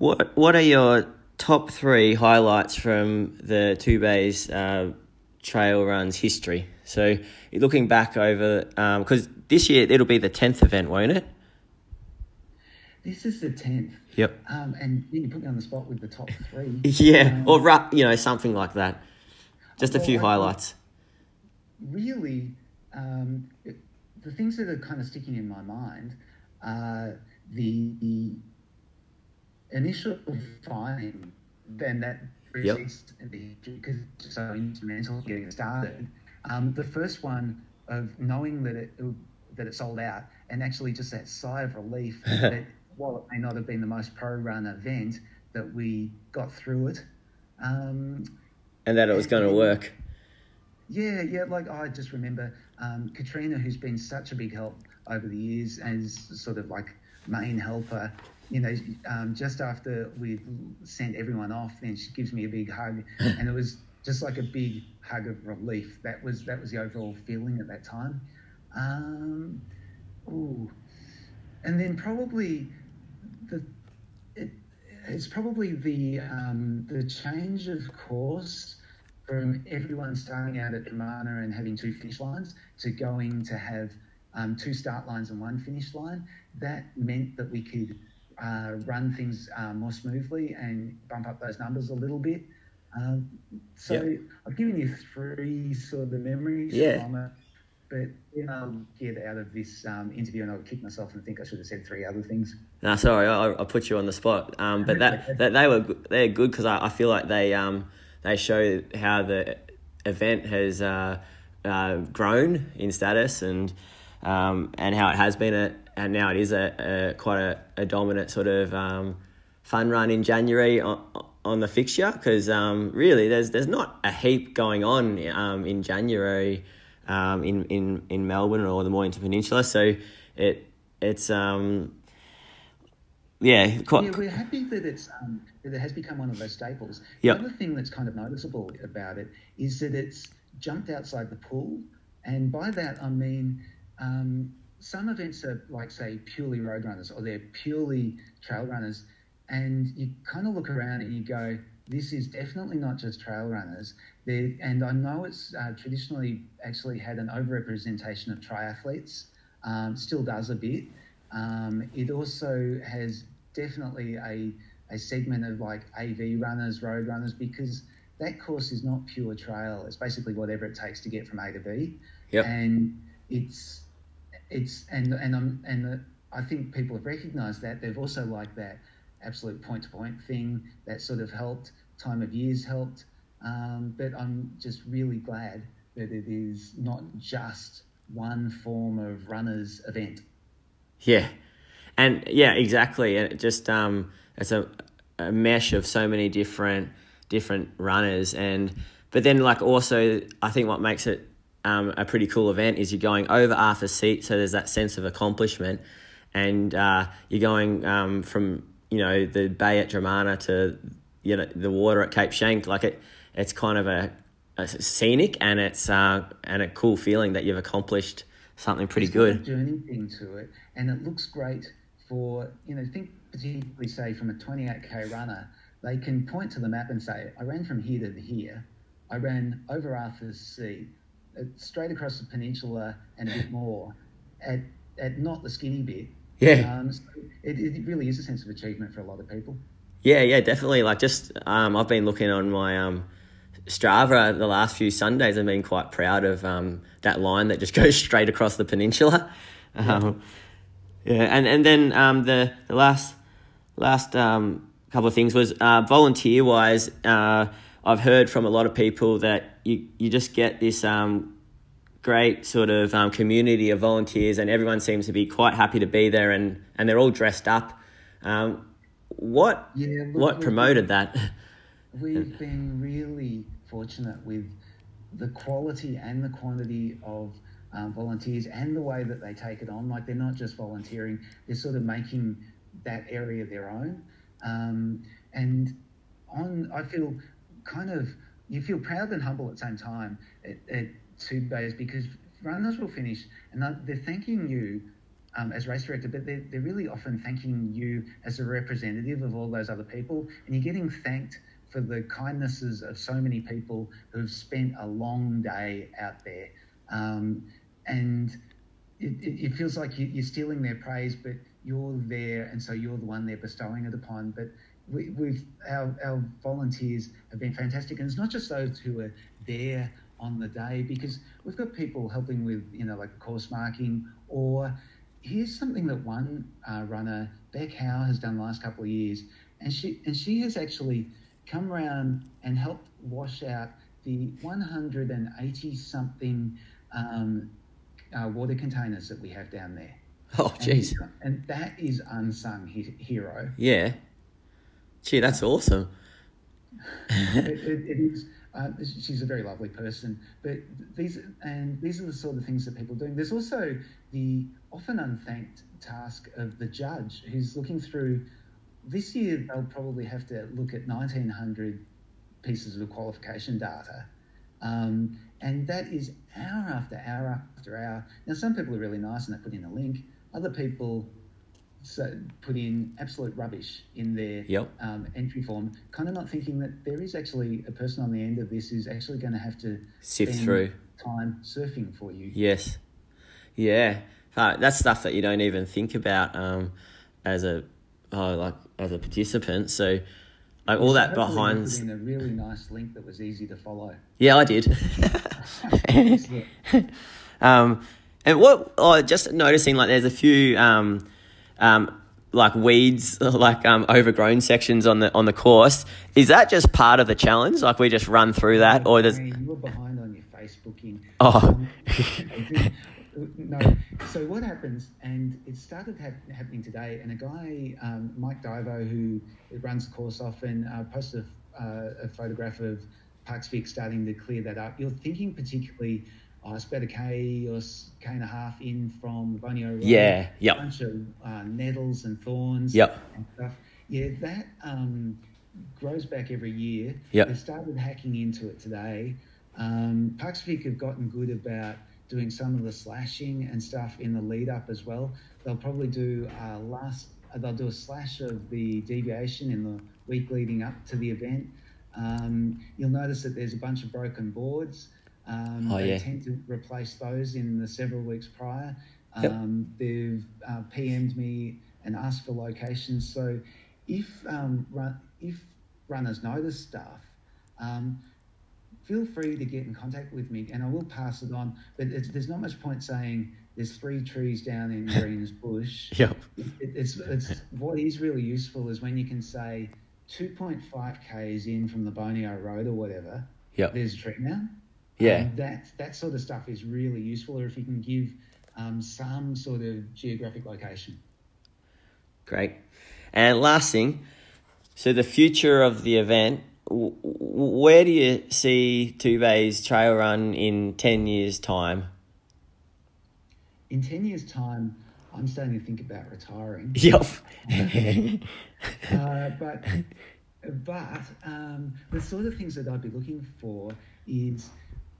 what what are your top three highlights from the two bays uh, trail runs history. So looking back over, because um, this year it'll be the tenth event, won't it? This is the tenth. Yep. Um, and you put me on the spot with the top three. yeah, um, or you know something like that. Just a few highlights. Really, um, the things that are kind of sticking in my mind are the, the initial finding, then that resist yep. because it's so instrumental getting started. Um, the first one of knowing that it that it sold out, and actually just that sigh of relief that while it may not have been the most pro run event, that we got through it. Um, and that it was going to work. Yeah, yeah. Like I just remember um, Katrina, who's been such a big help over the years, as sort of like main helper. You know, um, just after we sent everyone off, then she gives me a big hug, and it was just like a big hug of relief. That was that was the overall feeling at that time. Um, ooh, and then probably the it, it's probably the um, the change of course from everyone starting out at Dromana and having two finish lines to going to have um, two start lines and one finish line, that meant that we could uh, run things uh, more smoothly and bump up those numbers a little bit. Um, so yep. I've given you three sort of the memories yeah. from it. But then I'll get out of this um, interview and I'll kick myself and think I should have said three other things. No, sorry, I, I put you on the spot. Um, but that, that they were they're good because I, I feel like they um, they show how the event has uh, uh, grown in status and um, and how it has been a and now it is a, a quite a, a, dominant sort of um, fun run in January on, on the fixture because um, really there's there's not a heap going on um, in January um, in, in in Melbourne or the Mornington Peninsula so it it's um yeah, quite... yeah, we're happy that it's um, that it has become one of those staples. Yep. The other thing that's kind of noticeable about it is that it's jumped outside the pool, and by that I mean um, some events are like say purely road runners or they're purely trail runners, and you kind of look around and you go, this is definitely not just trail runners. There, and I know it's uh, traditionally actually had an overrepresentation of triathletes, um, still does a bit. Um, it also has definitely a, a segment of like AV runners, road runners, because that course is not pure trail. It's basically whatever it takes to get from A to B. Yep. And it's it's and and I'm and I think people have recognised that. They've also liked that absolute point to point thing that sort of helped. Time of years helped. Um, but I'm just really glad that it is not just one form of runners event. Yeah, and yeah, exactly. And it just um, it's a, a mesh of so many different different runners, and but then like also, I think what makes it um, a pretty cool event is you're going over Arthur's Seat, so there's that sense of accomplishment, and uh, you're going um, from you know the bay at Dromana to you know the water at Cape Schanck. Like it, it's kind of a, a scenic and it's uh, and a cool feeling that you've accomplished something pretty it's good. journey thing to it, and it looks great for, you know, think particularly say from a 28k runner, they can point to the map and say, I ran from here to here, I ran over Arthur's Seat, straight across the peninsula and a bit more, at, at not the skinny bit. Yeah. Um, so it, it really is a sense of achievement for a lot of people. Yeah, yeah, definitely. Like just, um, I've been looking on my um, Strava the last few Sundays. I've been quite proud of um, that line that just goes straight across the peninsula. Um, yeah, and and then um, the the last last um, couple of things was uh, volunteer wise. Uh, I've heard from a lot of people that you you just get this um, great sort of um, community of volunteers, and everyone seems to be quite happy to be there, and and they're all dressed up. Um, what yeah, look, what promoted that? We've been really fortunate with the quality and the quantity of um, volunteers and the way that they take it on. Like they're not just volunteering; they're sort of making that area their own. Um, and on, I feel kind of you feel proud and humble at the same time at, at two bays because runners will finish and they're thanking you um, as race director, but they're, they're really often thanking you as a representative of all those other people, and you're getting thanked for the kindnesses of so many people who have spent a long day out there. Um, and it, it, feels like you, are stealing their praise, but you're there, and so you're the one they're bestowing it upon. But we, have our, our volunteers have been fantastic, and it's not just those who are there on the day because we've got people helping with you know like course marking or here's something that one uh, runner Beck Howe has done the last couple of years and she and she has actually come around and helped wash out the 180 something um, uh, water containers that we have down there. Oh, jeez. And, and, that is unsung he- hero. Yeah. Gee, that's awesome. it, it, it is. Uh, she's a very lovely person, but these and these are the sort of things that people are doing. There's also the often unthanked task of the judge who's looking through. This year, they'll probably have to look at 1,900 pieces of qualification data, um, and that is hour after hour after hour. Now, some people are really nice and they put in a link. Other people so put in absolute rubbish in their yep. um, entry form, kind of not thinking that there is actually a person on the end of this who's actually going to have to sift through time surfing for you. Yes, yeah, uh, that's stuff that you don't even think about um, as a oh, like as a participant. So. Like all that behind. In a really nice link that was easy to follow. Yeah, I did. um, and what? Oh, just noticing like there's a few um, um, like weeds, like um, overgrown sections on the on the course. Is that just part of the challenge? Like we just run through that, or does you were behind on your Facebooking? Oh. no. So what happens, and it started ha- happening today, and a guy, um, Mike Divo, who runs the course often, uh, posted a, uh, a photograph of Parks Vic starting to clear that up. You're thinking particularly uh, it's about a k or k and a half in from Boneo Road. Yeah, yep. A bunch of uh, nettles and thorns. Yep. And stuff. Yeah, that um, grows back every year. Yep. They started hacking into it today. Um, Parks Vic have gotten good about doing some of the slashing and stuff in the lead up as well. They'll probably do a last. They'll do a slash of the deviation in the week leading up to the event. Um, you'll notice that there's a bunch of broken boards. Um, oh, they yeah. tend to replace those in the several weeks prior. Yep. Um, they've uh, PM'd me and asked for locations. So if um, run, if runners notice stuff, um, feel free to get in contact with me, and I will pass it on. But there's not much point saying there's three trees down in Greens Bush. Yep. It, it's, it's what is really useful is when you can say 2.5 k's in from the Boneo Road or whatever. Yep. There's a tree now. Yeah. Um, that that sort of stuff is really useful, or if you can give um, some sort of geographic location. Great. And last thing, so the future of the event, w- where do you see Two Bays trail run in 10 years' time? In 10 years' time, I'm starting to think about retiring. Yep. uh, but but um, the sort of things that I'd be looking for is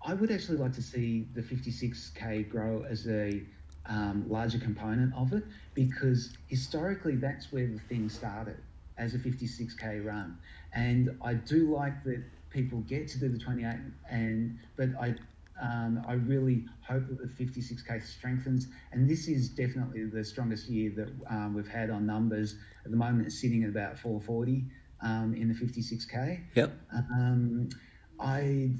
I would actually like to see the 56k grow as a um, larger component of it because historically that's where the thing started as a 56k run, and I do like that people get to do the 28 and but I um, I really hope that the 56k strengthens, and this is definitely the strongest year that um, we've had on numbers. At the moment, it's sitting at about 440 um, in the 56k. Yep. Um, I'd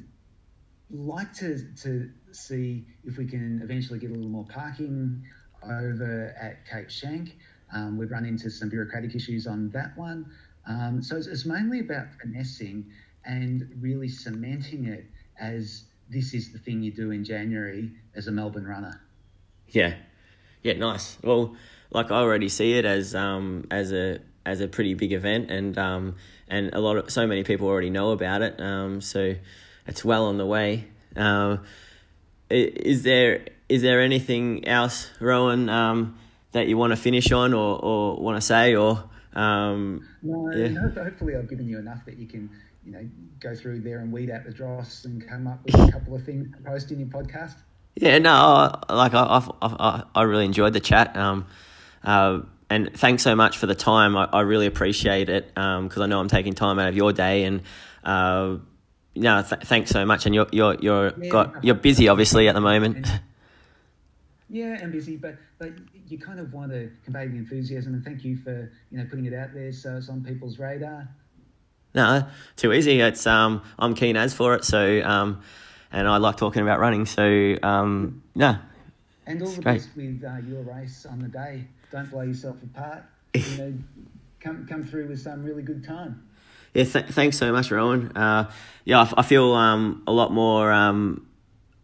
like to, to see if we can eventually get a little more parking over at Cape Schanck. Um, we've run into some bureaucratic issues on that one. Um, so it's, it's, mainly about finessing and really cementing it as this is the thing you do in January as a Melbourne runner. Yeah, yeah, nice. Well, like I already see it as um as a as a pretty big event, and um and a lot of so many people already know about it. Um, so it's well on the way. Um, is there is there anything else, Rowan, um, that you want to finish on or, or want to say or um, no, yeah. no, hopefully I've given you enough that you can you know go through there and weed out the dross and come up with a couple of things to post in your podcast. Yeah, no, like I, I, I, I really enjoyed the chat. Um, uh, and thanks so much for the time. I, I really appreciate it because um, I know I'm taking time out of your day and. Uh, no, th- thanks so much. And you're you're you're yeah, got you're busy obviously at the moment. Yeah, I'm busy, but but you kind of want to convey the enthusiasm and thank you for you know putting it out there so it's on people's radar. No, too easy. It's um I'm keen as for it, so um and I like talking about running, so um no. And all the great. best with uh, your race on the day. Don't blow yourself apart. You know, come come through with some really good time. Yeah, th- thanks so much, Rowan. Uh, yeah, I, f- I feel um, a lot more um,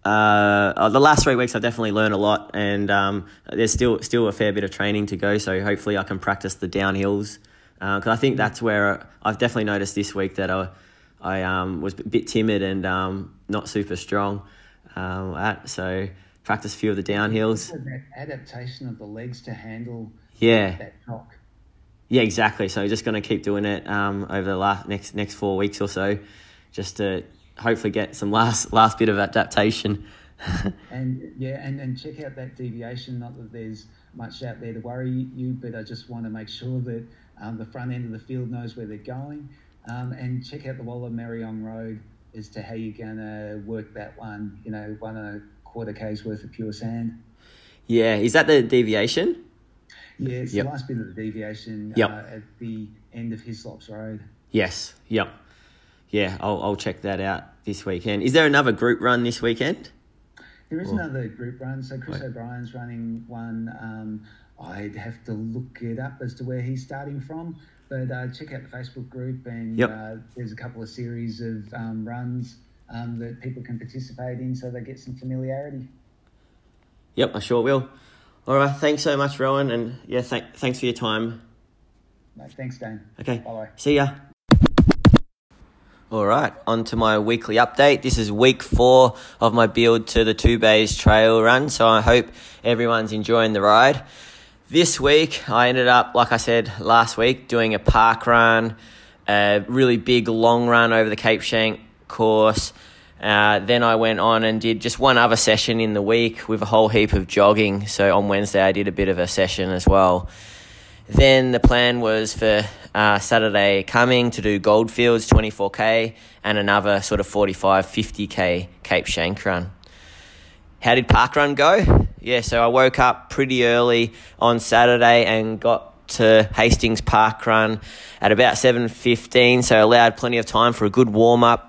uh, uh, the last three weeks I've definitely learned a lot, and um, there's still still a fair bit of training to go. So hopefully I can practice the downhills because uh, I think that's where I've definitely noticed this week that I I um, was a bit timid and um, not super strong um, at. So practice a few of the downhills. That adaptation of the legs to handle yeah that knock. Yeah, exactly. So just going to keep doing it um, over the last next next four weeks or so, just to hopefully get some last last bit of adaptation. and yeah, and, and check out that deviation. Not that there's much out there to worry you, but I just want to make sure that um, the front end of the field knows where they're going. Um, and check out the Walla Merriong Road as to how you're going to work that one. You know, one and a quarter k's worth of pure sand. Yeah, is that the deviation? Yeah, it's yep. the last bit of the deviation yep. uh, at the end of Hislops Road. Yes. Yep yeah, I'll, I'll check that out this weekend. Is there another group run this weekend? There is or? another group run. So Chris Wait. O'Brien's running one. Um, I'd have to look it up as to where he's starting from. But uh, check out the Facebook group, and yep. uh, there's a couple of series of um, runs um, that people can participate in so they get some familiarity. Yep, I sure will. All right, thanks so much, Rowan, and yeah, th- thanks for your time. No, thanks, Dan. Okay. Bye. See ya. All right, on to my weekly update. This is week four of my build to the Two Bays Trail Run, so I hope everyone's enjoying the ride. This week, I ended up, like I said last week, doing a park run, a really big long run over the Cape Schanck course. Uh, then I went on and did just one other session in the week with a whole heap of jogging. So on Wednesday, I did a bit of a session as well. Then the plan was for uh, Saturday coming to do Goldfields 24k and another sort of 45 50k Cape Schanck run. How did park run go? Yeah, so I woke up pretty early on Saturday and got to Hastings Park Run at about 7.15, so allowed plenty of time for a good warm-up.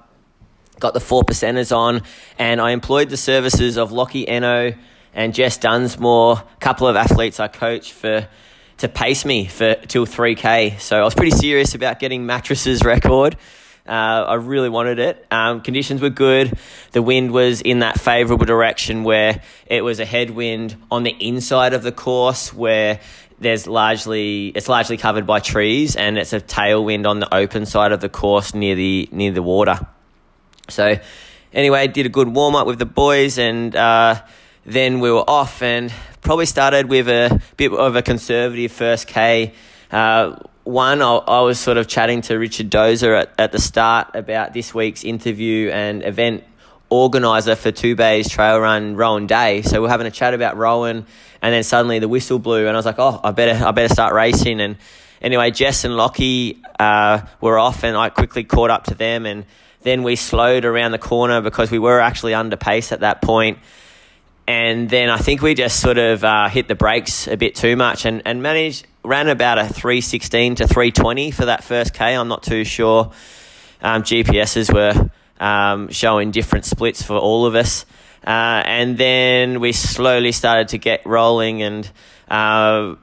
Got the four percenters on, and I employed the services of Lockie Eno and Jess Dunsmore, a couple of athletes I coach for to pace me for till 3k. So I was pretty serious about getting mattresses record. Uh, I really wanted it. Um, conditions were good. The wind was in that favourable direction where it was a headwind on the inside of the course where there's largely it's largely covered by trees and it's a tailwind on the open side of the course near the near the water. So anyway, did a good warm up with the boys and uh, then we were off and probably started with a bit of a conservative first K. Uh, one, I, I, was sort of chatting to Richard Dozer at, at the start about this week's interview and event organizer for Two Bays Trail Run, Rowan Day. So we're having a chat about Rowan, and then suddenly the whistle blew, and I was like, oh, I better, I better start racing. And anyway, Jess and Lockie uh, were off, and I quickly caught up to them, and then we slowed around the corner because we were actually under pace at that point and then I think we just sort of uh, hit the brakes a bit too much and, and managed ran about a 316 to 320 for that first K. I'm not too sure. Um, GPSs were um, showing different splits for all of us. Uh, and then we slowly started to get rolling and uh,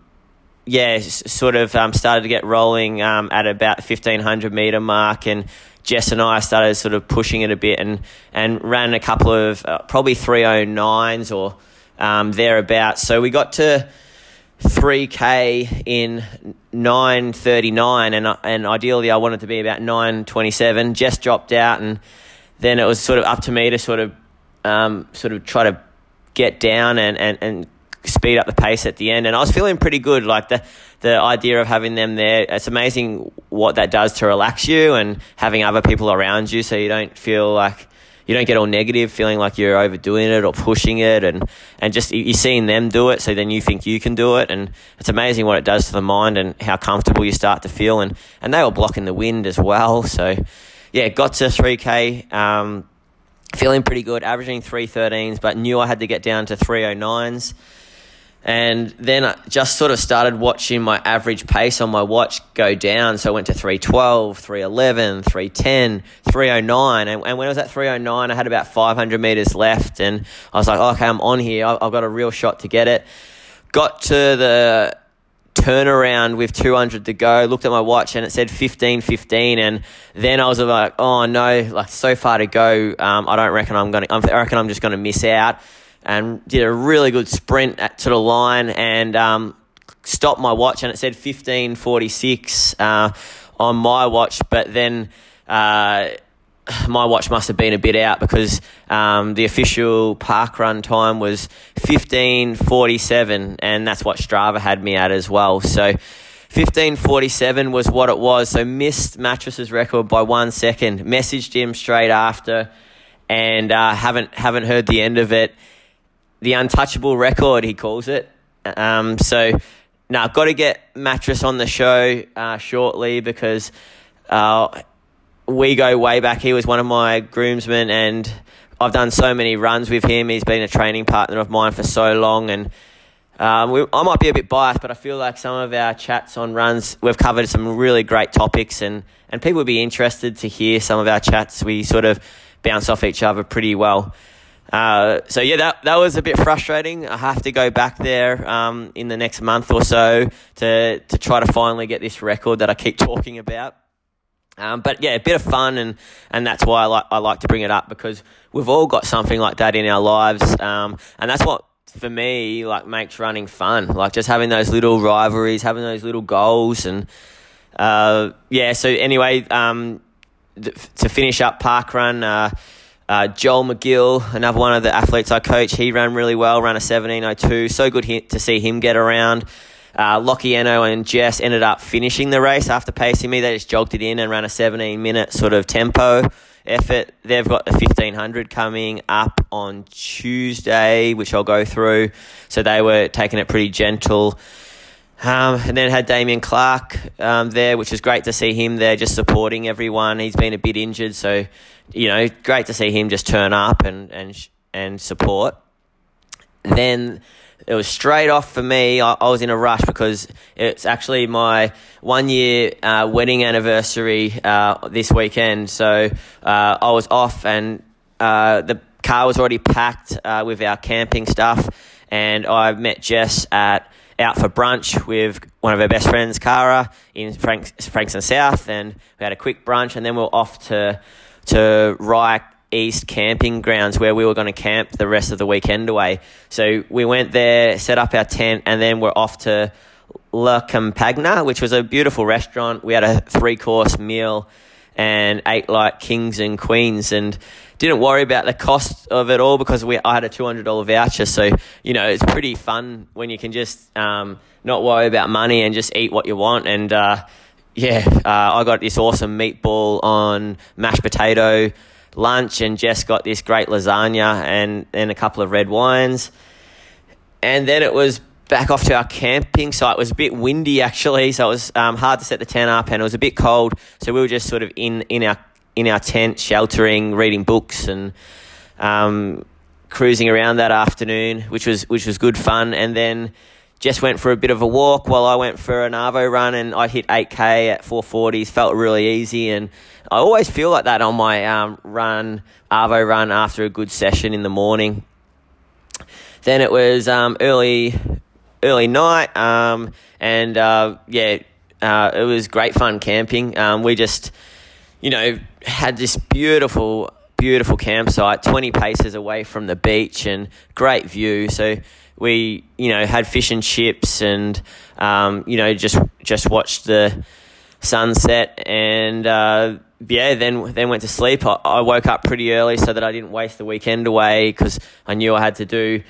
yeah, sort of um, started to get rolling um, at about 1500 meter mark and Jess and I started sort of pushing it a bit and, and ran a couple of uh, probably 309s or um, thereabouts. So we got to 3K in 939 and, and ideally I wanted to be about 927. Jess dropped out and then it was sort of up to me to sort of um, sort of try to get down and, and, and speed up the pace at the end. And I was feeling pretty good. Like the the idea of having them there, it's amazing what that does to relax you and having other people around you, so you don't feel like you don't get all negative, feeling like you're overdoing it or pushing it, and and just you're seeing them do it, so then you think you can do it, and it's amazing what it does to the mind and how comfortable you start to feel, and and they were blocking the wind as well, so yeah, got to three k. Um, feeling pretty good, averaging 313s, but knew I had to get down to 309s. And then I just sort of started watching my average pace on my watch go down. So I went to 312, 311, 310, 309. And, and when I was at 309, I had about 500 meters left. And I was like, oh, okay, I'm on here. I've got a real shot to get it. Got to the turnaround with 200 to go, looked at my watch and it said 15 15. And then I was like, oh no, like so far to go. Um, I don't reckon I'm to, I reckon I'm just going to miss out and did a really good sprint at, to the line and um, stopped my watch and it said 1546 uh, on my watch but then uh, my watch must have been a bit out because um, the official park run time was 1547 and that's what strava had me at as well. So 1547 was what it was. So missed mattress's record by one second. Messaged him straight after and uh, haven't haven't heard the end of it the untouchable record, he calls it. Um, so, now I've got to get Mattress on the show uh, shortly because uh, we go way back. He was one of my groomsmen, and I've done so many runs with him. He's been a training partner of mine for so long, and um, we, I might be a bit biased, but I feel like some of our chats on runs, we've covered some really great topics, and, and people would be interested to hear some of our chats. We sort of bounce off each other pretty well. Uh, so yeah, that that was a bit frustrating. I have to go back there um, in the next month or so to to try to finally get this record that I keep talking about. Um, but yeah, a bit of fun, and, and that's why I like I like to bring it up because we've all got something like that in our lives, um, and that's what for me like makes running fun. Like just having those little rivalries, having those little goals, and uh, yeah. So anyway, um, th- to finish up park run. Uh, uh, Joel McGill, another one of the athletes I coach, he ran really well, ran a 17.02. So good to see him get around. Uh, and Jess ended up finishing the race after pacing me. They just jogged it in and ran a 17 minute sort of tempo effort. They've got the 1500 coming up on Tuesday, which I'll go through. So they were taking it pretty gentle. Um, and then had Damien Clark um, there, which was great to see him there, just supporting everyone. He's been a bit injured, so you know, great to see him just turn up and and and support. Then it was straight off for me. I, I was in a rush because it's actually my one year uh, wedding anniversary uh, this weekend. So uh, I was off, and uh, the car was already packed uh, with our camping stuff. And I met Jess at out for brunch with one of our best friends, Cara, in Franks, Frankston South, and we had a quick brunch, and then we are off to to Rye East camping grounds where we were going to camp the rest of the weekend away. So we went there, set up our tent, and then we're off to La Campagna, which was a beautiful restaurant. We had a three course meal and ate like kings and queens and didn't worry about the cost of it all because we I had a two hundred dollar voucher. So you know it's pretty fun when you can just um, not worry about money and just eat what you want and. Uh, yeah, uh, I got this awesome meatball on mashed potato lunch, and Jess got this great lasagna and, and a couple of red wines. And then it was back off to our camping site. It was a bit windy actually, so it was um, hard to set the tent up, and it was a bit cold. So we were just sort of in, in our in our tent, sheltering, reading books, and um, cruising around that afternoon, which was which was good fun. And then just went for a bit of a walk while I went for an Arvo run and I hit 8K at 440s, felt really easy. And I always feel like that on my um, run, Arvo run after a good session in the morning. Then it was um, early, early night, um, and uh, yeah, uh, it was great fun camping. Um, we just, you know, had this beautiful, beautiful campsite, 20 paces away from the beach and great view. So we you know had fish and chips and um, you know just just watched the sunset and uh, yeah then then went to sleep. I, I, woke up pretty early so that I didn't waste the weekend away because I knew I had to do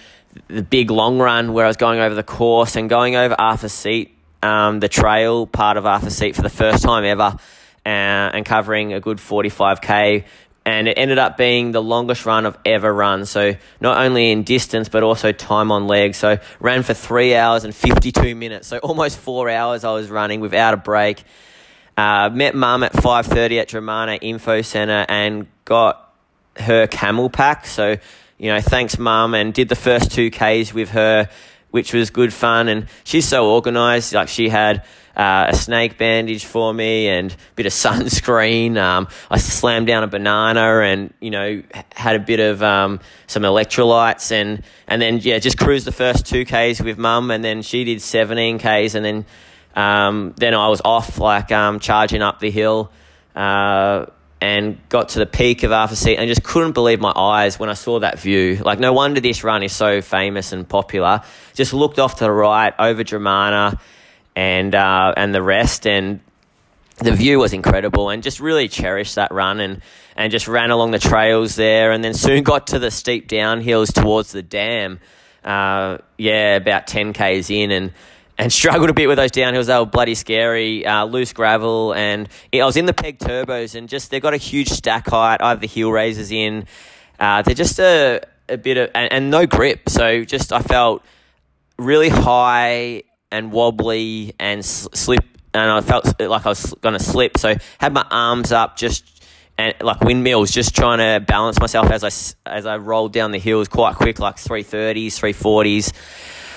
the big long run where I was going over the course and going over Arthur Seat, um, the trail part of Arthur Seat for the first time ever, uh, and covering a good forty five k and it ended up being the longest run I've ever run. So not only in distance but also time on legs. So ran for three hours and fifty two minutes. So almost four hours I was running without a break. Uh, met mum at five thirty at Dromana Info Centre and got her CamelBak. So you know, thanks mum, and did the first two Ks with her, which was good fun. And she's so organised. Like she had uh, a snake bandage for me and a bit of sunscreen. Um, I slammed down a banana and you know had a bit of um, some electrolytes and and then yeah just cruised the first two k's with mum and then she did seventeen k's and then um, then I was off like um, charging up the hill. Uh, and got to the peak of Arthur Seat and just couldn't believe my eyes when I saw that view. Like, no wonder this run is so famous and popular. Just looked off to the right over Dromana and uh, and the rest, and the view was incredible, and just really cherished that run, and and just ran along the trails there, and then soon got to the steep downhills towards the dam. Uh, yeah, about ten k's in, and and struggled a bit with those downhills. They were bloody scary, uh, loose gravel, and I was in the peg turbos, and just they've got a huge stack height. I have the heel raisers in. Uh, they're just a a bit of and, and no grip, so just I felt really high and wobbly and slip, and I felt like I was to slip. So had my arms up, just and like windmills, just trying to balance myself as I as I rolled down the hills quite quick, like three thirties, three forties.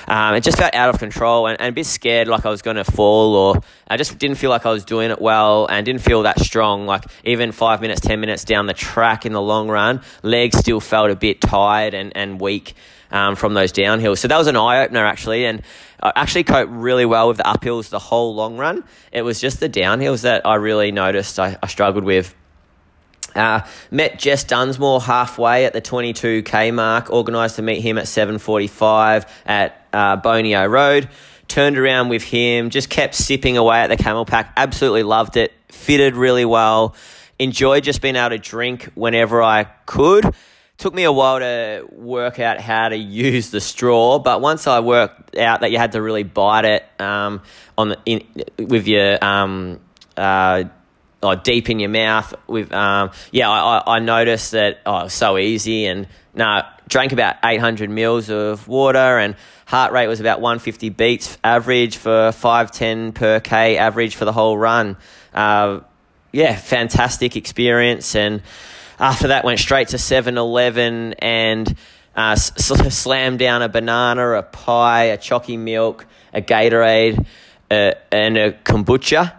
Um, it just felt out of control and, and a bit scared, like I was going to fall, or I just didn't feel like I was doing it well and didn't feel that strong. Like even five minutes, ten minutes down the track in the long run, legs still felt a bit tired and, and weak um, from those downhills. So that was an eye opener actually, and I actually coped really well with the uphills the whole long run. It was just the downhills that I really noticed I, I struggled with. Uh, met Jess Dunsmore halfway at the 22k mark. Organised to meet him at 7:45 at uh, Road. Turned around with him. Just kept sipping away at the CamelBak. Absolutely loved it. Fitted really well. Enjoyed just being able to drink whenever I could. Took me a while to work out how to use the straw, but once I worked out that you had to really bite it um, on the, in, with your um, uh, deep in your mouth. With um, yeah, I, I noticed that oh, it was so easy, and no, drank about 800 mils of water, and heart rate was about 150 beats average for 510 per k average for the whole run. Uh, yeah, fantastic experience, and after that went straight to 7-Eleven and. Uh, slammed down a banana, a pie, a chalky milk, a Gatorade, uh, and a kombucha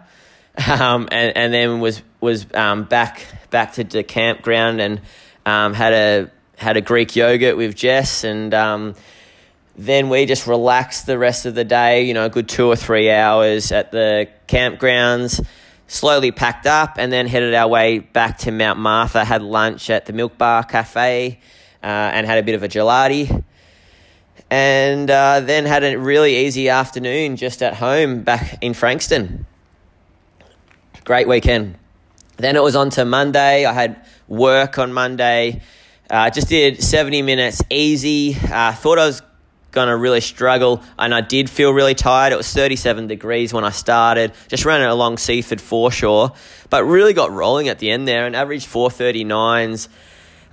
um, and, and then was was um, back back to the campground and um, had a had a Greek yogurt with Jess, and um, then we just relaxed the rest of the day. You know, a good two or three hours at the campgrounds. Slowly packed up and then headed our way back to Mount Martha. Had lunch at the Milk Bar Cafe uh, and had a bit of a gelati and uh, then had a really easy afternoon just at home back in Frankston great weekend. Then it was on to Monday. I had work on Monday. Uh, just did 70 minutes easy. Uh, thought I was going to really struggle, and I did feel really tired. It was 37 degrees when I started. Just ran it along Seaford foreshore, but really got rolling at the end there and averaged 439s.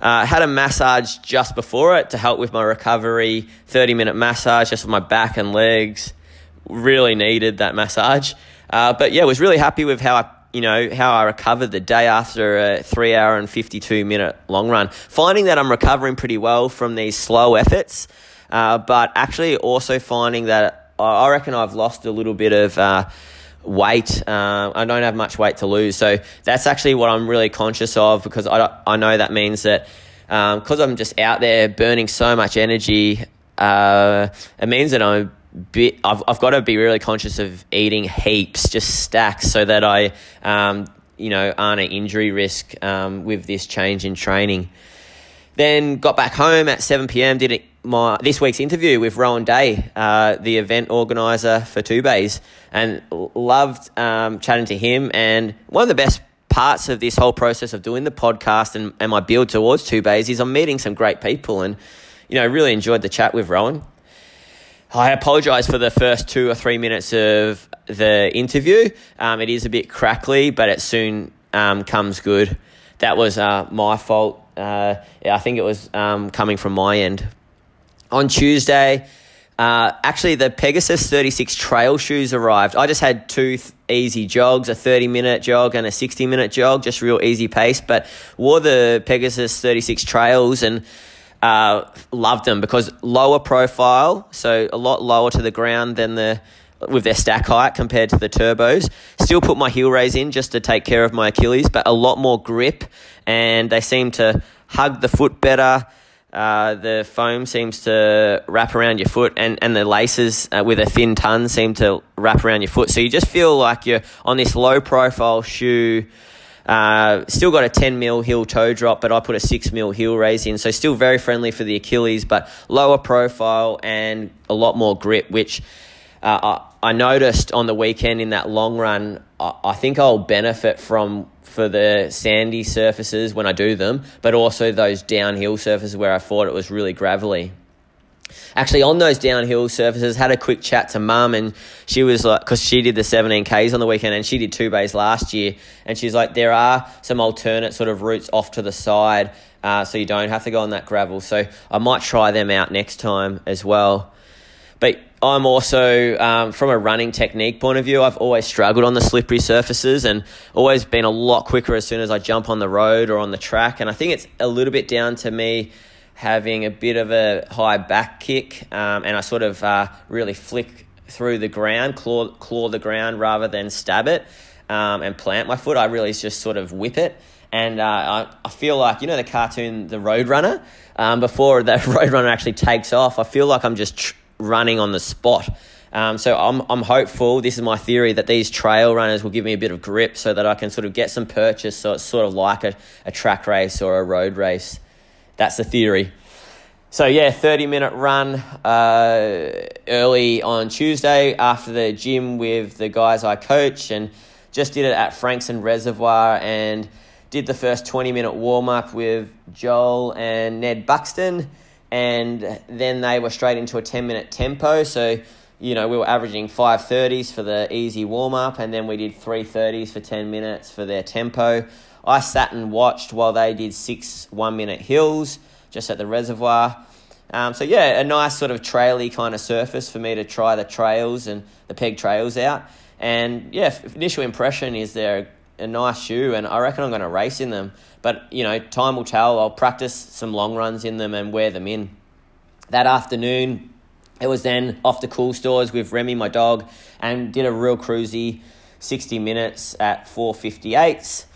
Uh, had a massage just before it to help with my recovery. 30 minute massage just for my back and legs. Really needed that massage. Uh, but yeah, was really happy with how I you know, how I recovered the day after a three hour and 52 minute long run. Finding that I'm recovering pretty well from these slow efforts, uh, but actually also finding that I reckon I've lost a little bit of uh, weight. Uh, I don't have much weight to lose. So that's actually what I'm really conscious of because I, I know that means that because um, I'm just out there burning so much energy, uh, it means that I'm bit, I've, I've got to be really conscious of eating heaps, just stacks, so that I, um, you know, aren't an injury risk um, with this change in training. Then got back home at 7 p.m. Did my this week's interview with Rowan Day, uh, the event organizer for Two Bays, and loved um, chatting to him. And one of the best parts of this whole process of doing the podcast and, and my build towards Two Bays is I'm meeting some great people, and you know, really enjoyed the chat with Rowan. I apologise for the first two or three minutes of the interview. Um, it is a bit crackly, but it soon um, comes good. that was uh, my fault. Uh, yeah, I think it was um, coming from my end. On Tuesday, uh, actually, the Pegasus 36 trail shoes arrived. I just had two th- easy jogs, a 30 minute jog and a 60 minute jog, just real easy pace. But wore the Pegasus 36 trails and uh, loved them because lower profile, so a lot lower to the ground than the with their stack height compared to the turbos. Still put my heel raise in just to take care of my Achilles, but a lot more grip, and they seem to hug the foot better. Uh, the foam seems to wrap around your foot, and, and the laces uh, with a thin ton seem to wrap around your foot. So you just feel like you're on this low profile shoe. Uh, still got a 10 mil heel toe drop, but I put a 6 mil heel raise in. So still very friendly for the Achilles, but lower profile and a lot more grip, which uh, I, I, noticed on the weekend in that long run. I, I think I'll benefit from for the sandy surfaces when I do them, but also those downhill surfaces where I thought it was really gravelly. Actually, on those downhill surfaces, had a quick chat to mum, and she was like, because she did the 17Ks on the weekend and she did two bays last year, and she's like, there are some alternate sort of routes off to the side, uh, so you don't have to go on that gravel. So I might try them out next time as well. But I'm also, um, from a running technique point of view, I've always struggled on the slippery surfaces and always been a lot quicker as soon as I jump on the road or on the track. And I think it's a little bit down to me having a bit of a high back kick um, and I sort of uh, really flick through the ground, claw, claw the ground rather than stab it um, and plant my foot. I really just sort of whip it. And uh, I, I feel like, you know, the cartoon, The Roadrunner, um, before the Roadrunner actually takes off, I feel like I'm just. Tr- running on the spot. Um, so I'm, I'm hopeful, this is my theory, that these trail runners will give me a bit of grip so that I can sort of get some purchase so it's sort of like a, a track race or a road race. That's the theory. So yeah, 30 minute run uh, early on Tuesday after the gym with the guys I coach and just did it at Frankston Reservoir and did the first 20 minute warm up with Joel and Ned Buxton and then they were straight into a 10 minute tempo. So, you know, we were averaging 530s for the easy warm up, and then we did 330s for 10 minutes for their tempo. I sat and watched while they did six one minute hills just at the reservoir. Um, so, yeah, a nice sort of traily kind of surface for me to try the trails and the peg trails out. And yeah, initial impression is they're a nice shoe, and I reckon I'm going to race in them. But you know, time will tell. I'll practice some long runs in them and wear them in. That afternoon, it was then off to cool stores with Remy, my dog, and did a real cruisy 60 minutes at 458s.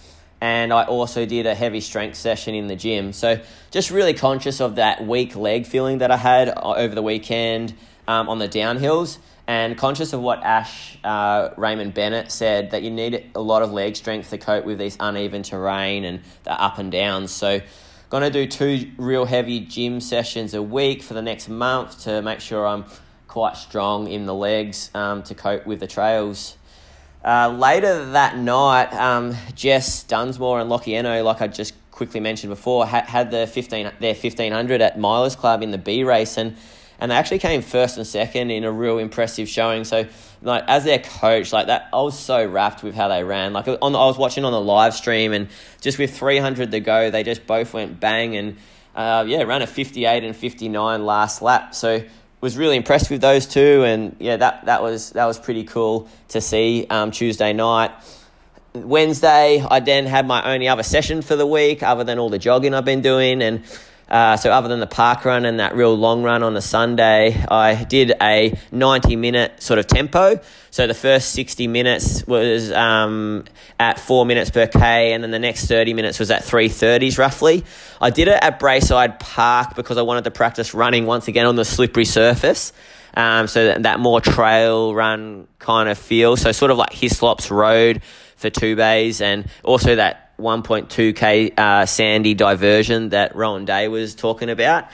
And I also did a heavy strength session in the gym. So just really conscious of that weak leg feeling that I had over the weekend um, on the downhills and conscious of what Ash uh, Raymond Bennett said that you need a lot of leg strength to cope with these uneven terrain and the up and downs. So, to do two real heavy gym sessions a week for the next month to make sure I'm quite strong in the legs um, to cope with the trails. Uh, later that night, um, Jess Dunsmore and Lockie Eno, like I just quickly mentioned before, had, had the 15, their 1500 at Milers Club in the B race and and they actually came first and second in a real impressive showing. So, like as their coach, like that, I was so wrapped with how they ran. Like on, I was watching on the live stream, and just with three hundred to go, they just both went bang and uh, yeah, ran a fifty eight and fifty nine last lap. So was really impressed with those two, and yeah, that that was that was pretty cool to see um, Tuesday night. Wednesday, I then had my only other session for the week, other than all the jogging I've been doing, and uh, so other than the park run and that real long run on the Sunday, I did a 90 minute sort of tempo. So the first 60 minutes was um, at four minutes per K, and then the next 30 minutes was at 330s roughly. I did it at Braeside Park because I wanted to practice running once again on the slippery surface. Um, so that, that more trail run kind of feel. So sort of like Hislops Road for two bays, and also that 1.2k uh, sandy diversion that Rowan Day was talking about.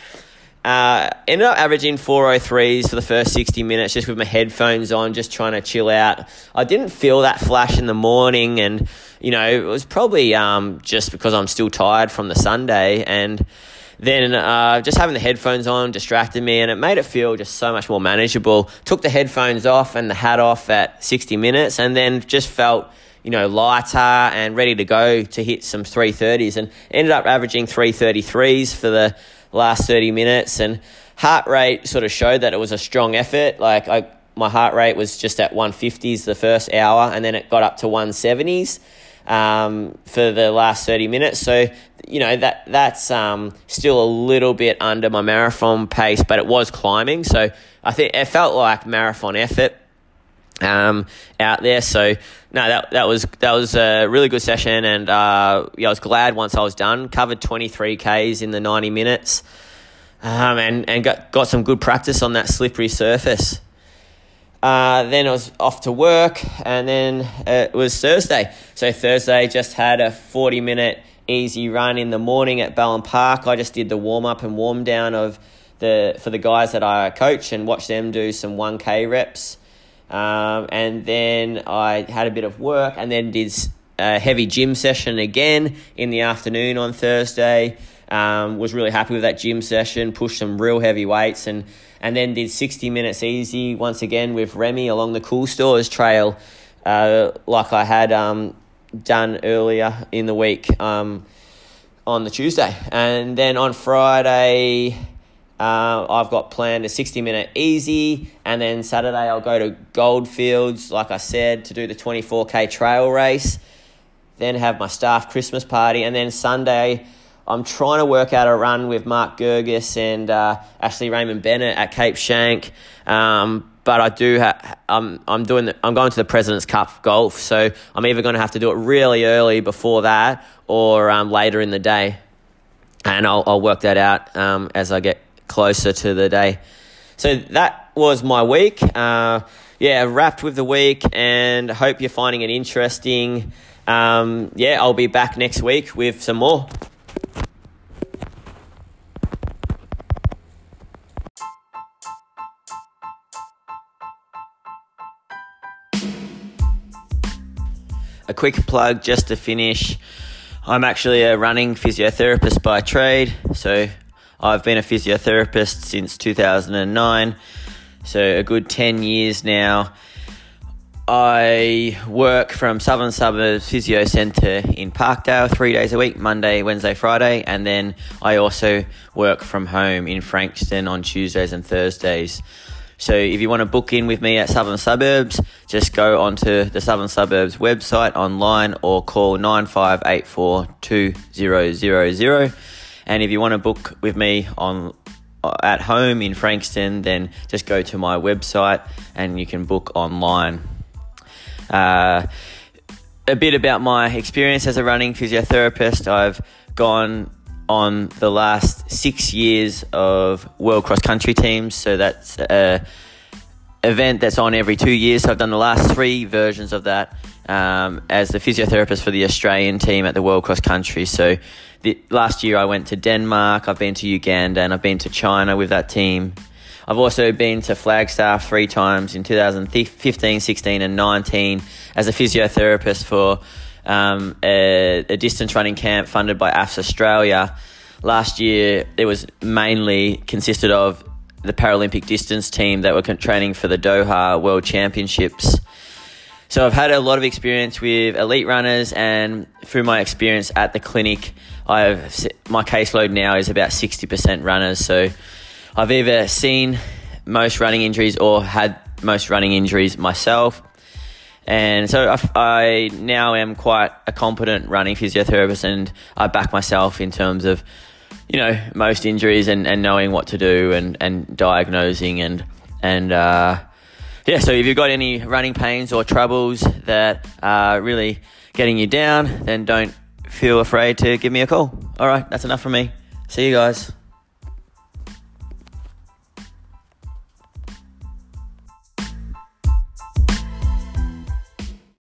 Uh, ended up averaging 403s for the first 60 minutes just with my headphones on, just trying to chill out. I didn't feel that flash in the morning, and you know, it was probably um, just because I'm still tired from the Sunday. And then uh, just having the headphones on distracted me, and it made it feel just so much more manageable. Took the headphones off and the hat off at 60 minutes, and then just felt you know, lighter and ready to go to hit some 330s and ended up averaging 333s for the last 30 minutes and heart rate sort of showed that it was a strong effort. Like I, my heart rate was just at 150s the first hour and then it got up to 170s um, for the last 30 minutes. So, you know, that that's um, still a little bit under my marathon pace, but it was climbing. So I think it felt like marathon effort um, out there. So no, that that was that was a really good session, and uh, yeah, I was glad once I was done. Covered twenty three k's in the ninety minutes, um, and and got got some good practice on that slippery surface. Uh, then I was off to work, and then it was Thursday. So Thursday just had a forty minute easy run in the morning at Ballam Park. I just did the warm up and warm down of the for the guys that I coach and watch them do some one k reps. Um, and then I had a bit of work and then did a heavy gym session again in the afternoon on Thursday. Um, was really happy with that gym session, pushed some real heavy weights and, and then did 60 minutes easy once again with Remy along the Cool Stores trail, uh, like I had um, done earlier in the week um, on the Tuesday. And then on Friday, uh, I've got planned a 60 minute easy, and then Saturday I'll go to Goldfields, like I said, to do the 24k trail race. Then have my staff Christmas party, and then Sunday I'm trying to work out a run with Mark Gergis and uh, Ashley Raymond Bennett at Cape Schanck. Um, but I do have I'm I'm doing the, I'm going to the President's Cup golf, so I'm either going to have to do it really early before that or um, later in the day, and I'll I'll work that out um, as I get closer to the day. So that was my week. Uh, yeah, wrapped with the week, and hope you're finding it interesting. Um, yeah, I'll be back next week with some more. A quick plug just to finish. I'm actually a running physiotherapist by trade, so I've been a physiotherapist since 2009, so a good 10 years now. I work from Southern Suburbs Physio Centre in Parkdale three days a week Monday, Wednesday, Friday, and then I also work from home in Frankston on Tuesdays and Thursdays. So if you want to book in with me at Southern Suburbs, just go onto the Southern Suburbs website online or call 9584 2000 and if you want to book with me on uh, at home in Frankston, then just go to my website and you can book online. Uh, a bit about my experience as a running physiotherapist. I've gone on the last six years of world cross country teams, so that's a event that's on every two years. So I've done the last three versions of that um, as the physiotherapist for the Australian team at the world cross country. So the, last year I went to Denmark, I've been to Uganda, and I've been to China with that team. I've also been to Flagstaff three times in 2015, 16, and 19 as a physiotherapist for um, a, a, distance running camp funded by AFS Australia. Last year, it was mainly consisted of the Paralympic distance team that were training for the Doha World Championships. So I've had a lot of experience with elite runners, and through my experience at the clinic, I've my caseload now is about sixty percent runners. So I've either seen most running injuries or had most running injuries myself. And so I, I now am quite a competent running physiotherapist, and I back myself in terms of, you know, most injuries and, and knowing what to do and, and diagnosing and and uh, yeah. So if you've got any running pains or troubles that are really getting you down, then don't feel afraid to give me a call. All right, that's enough from me. See you guys.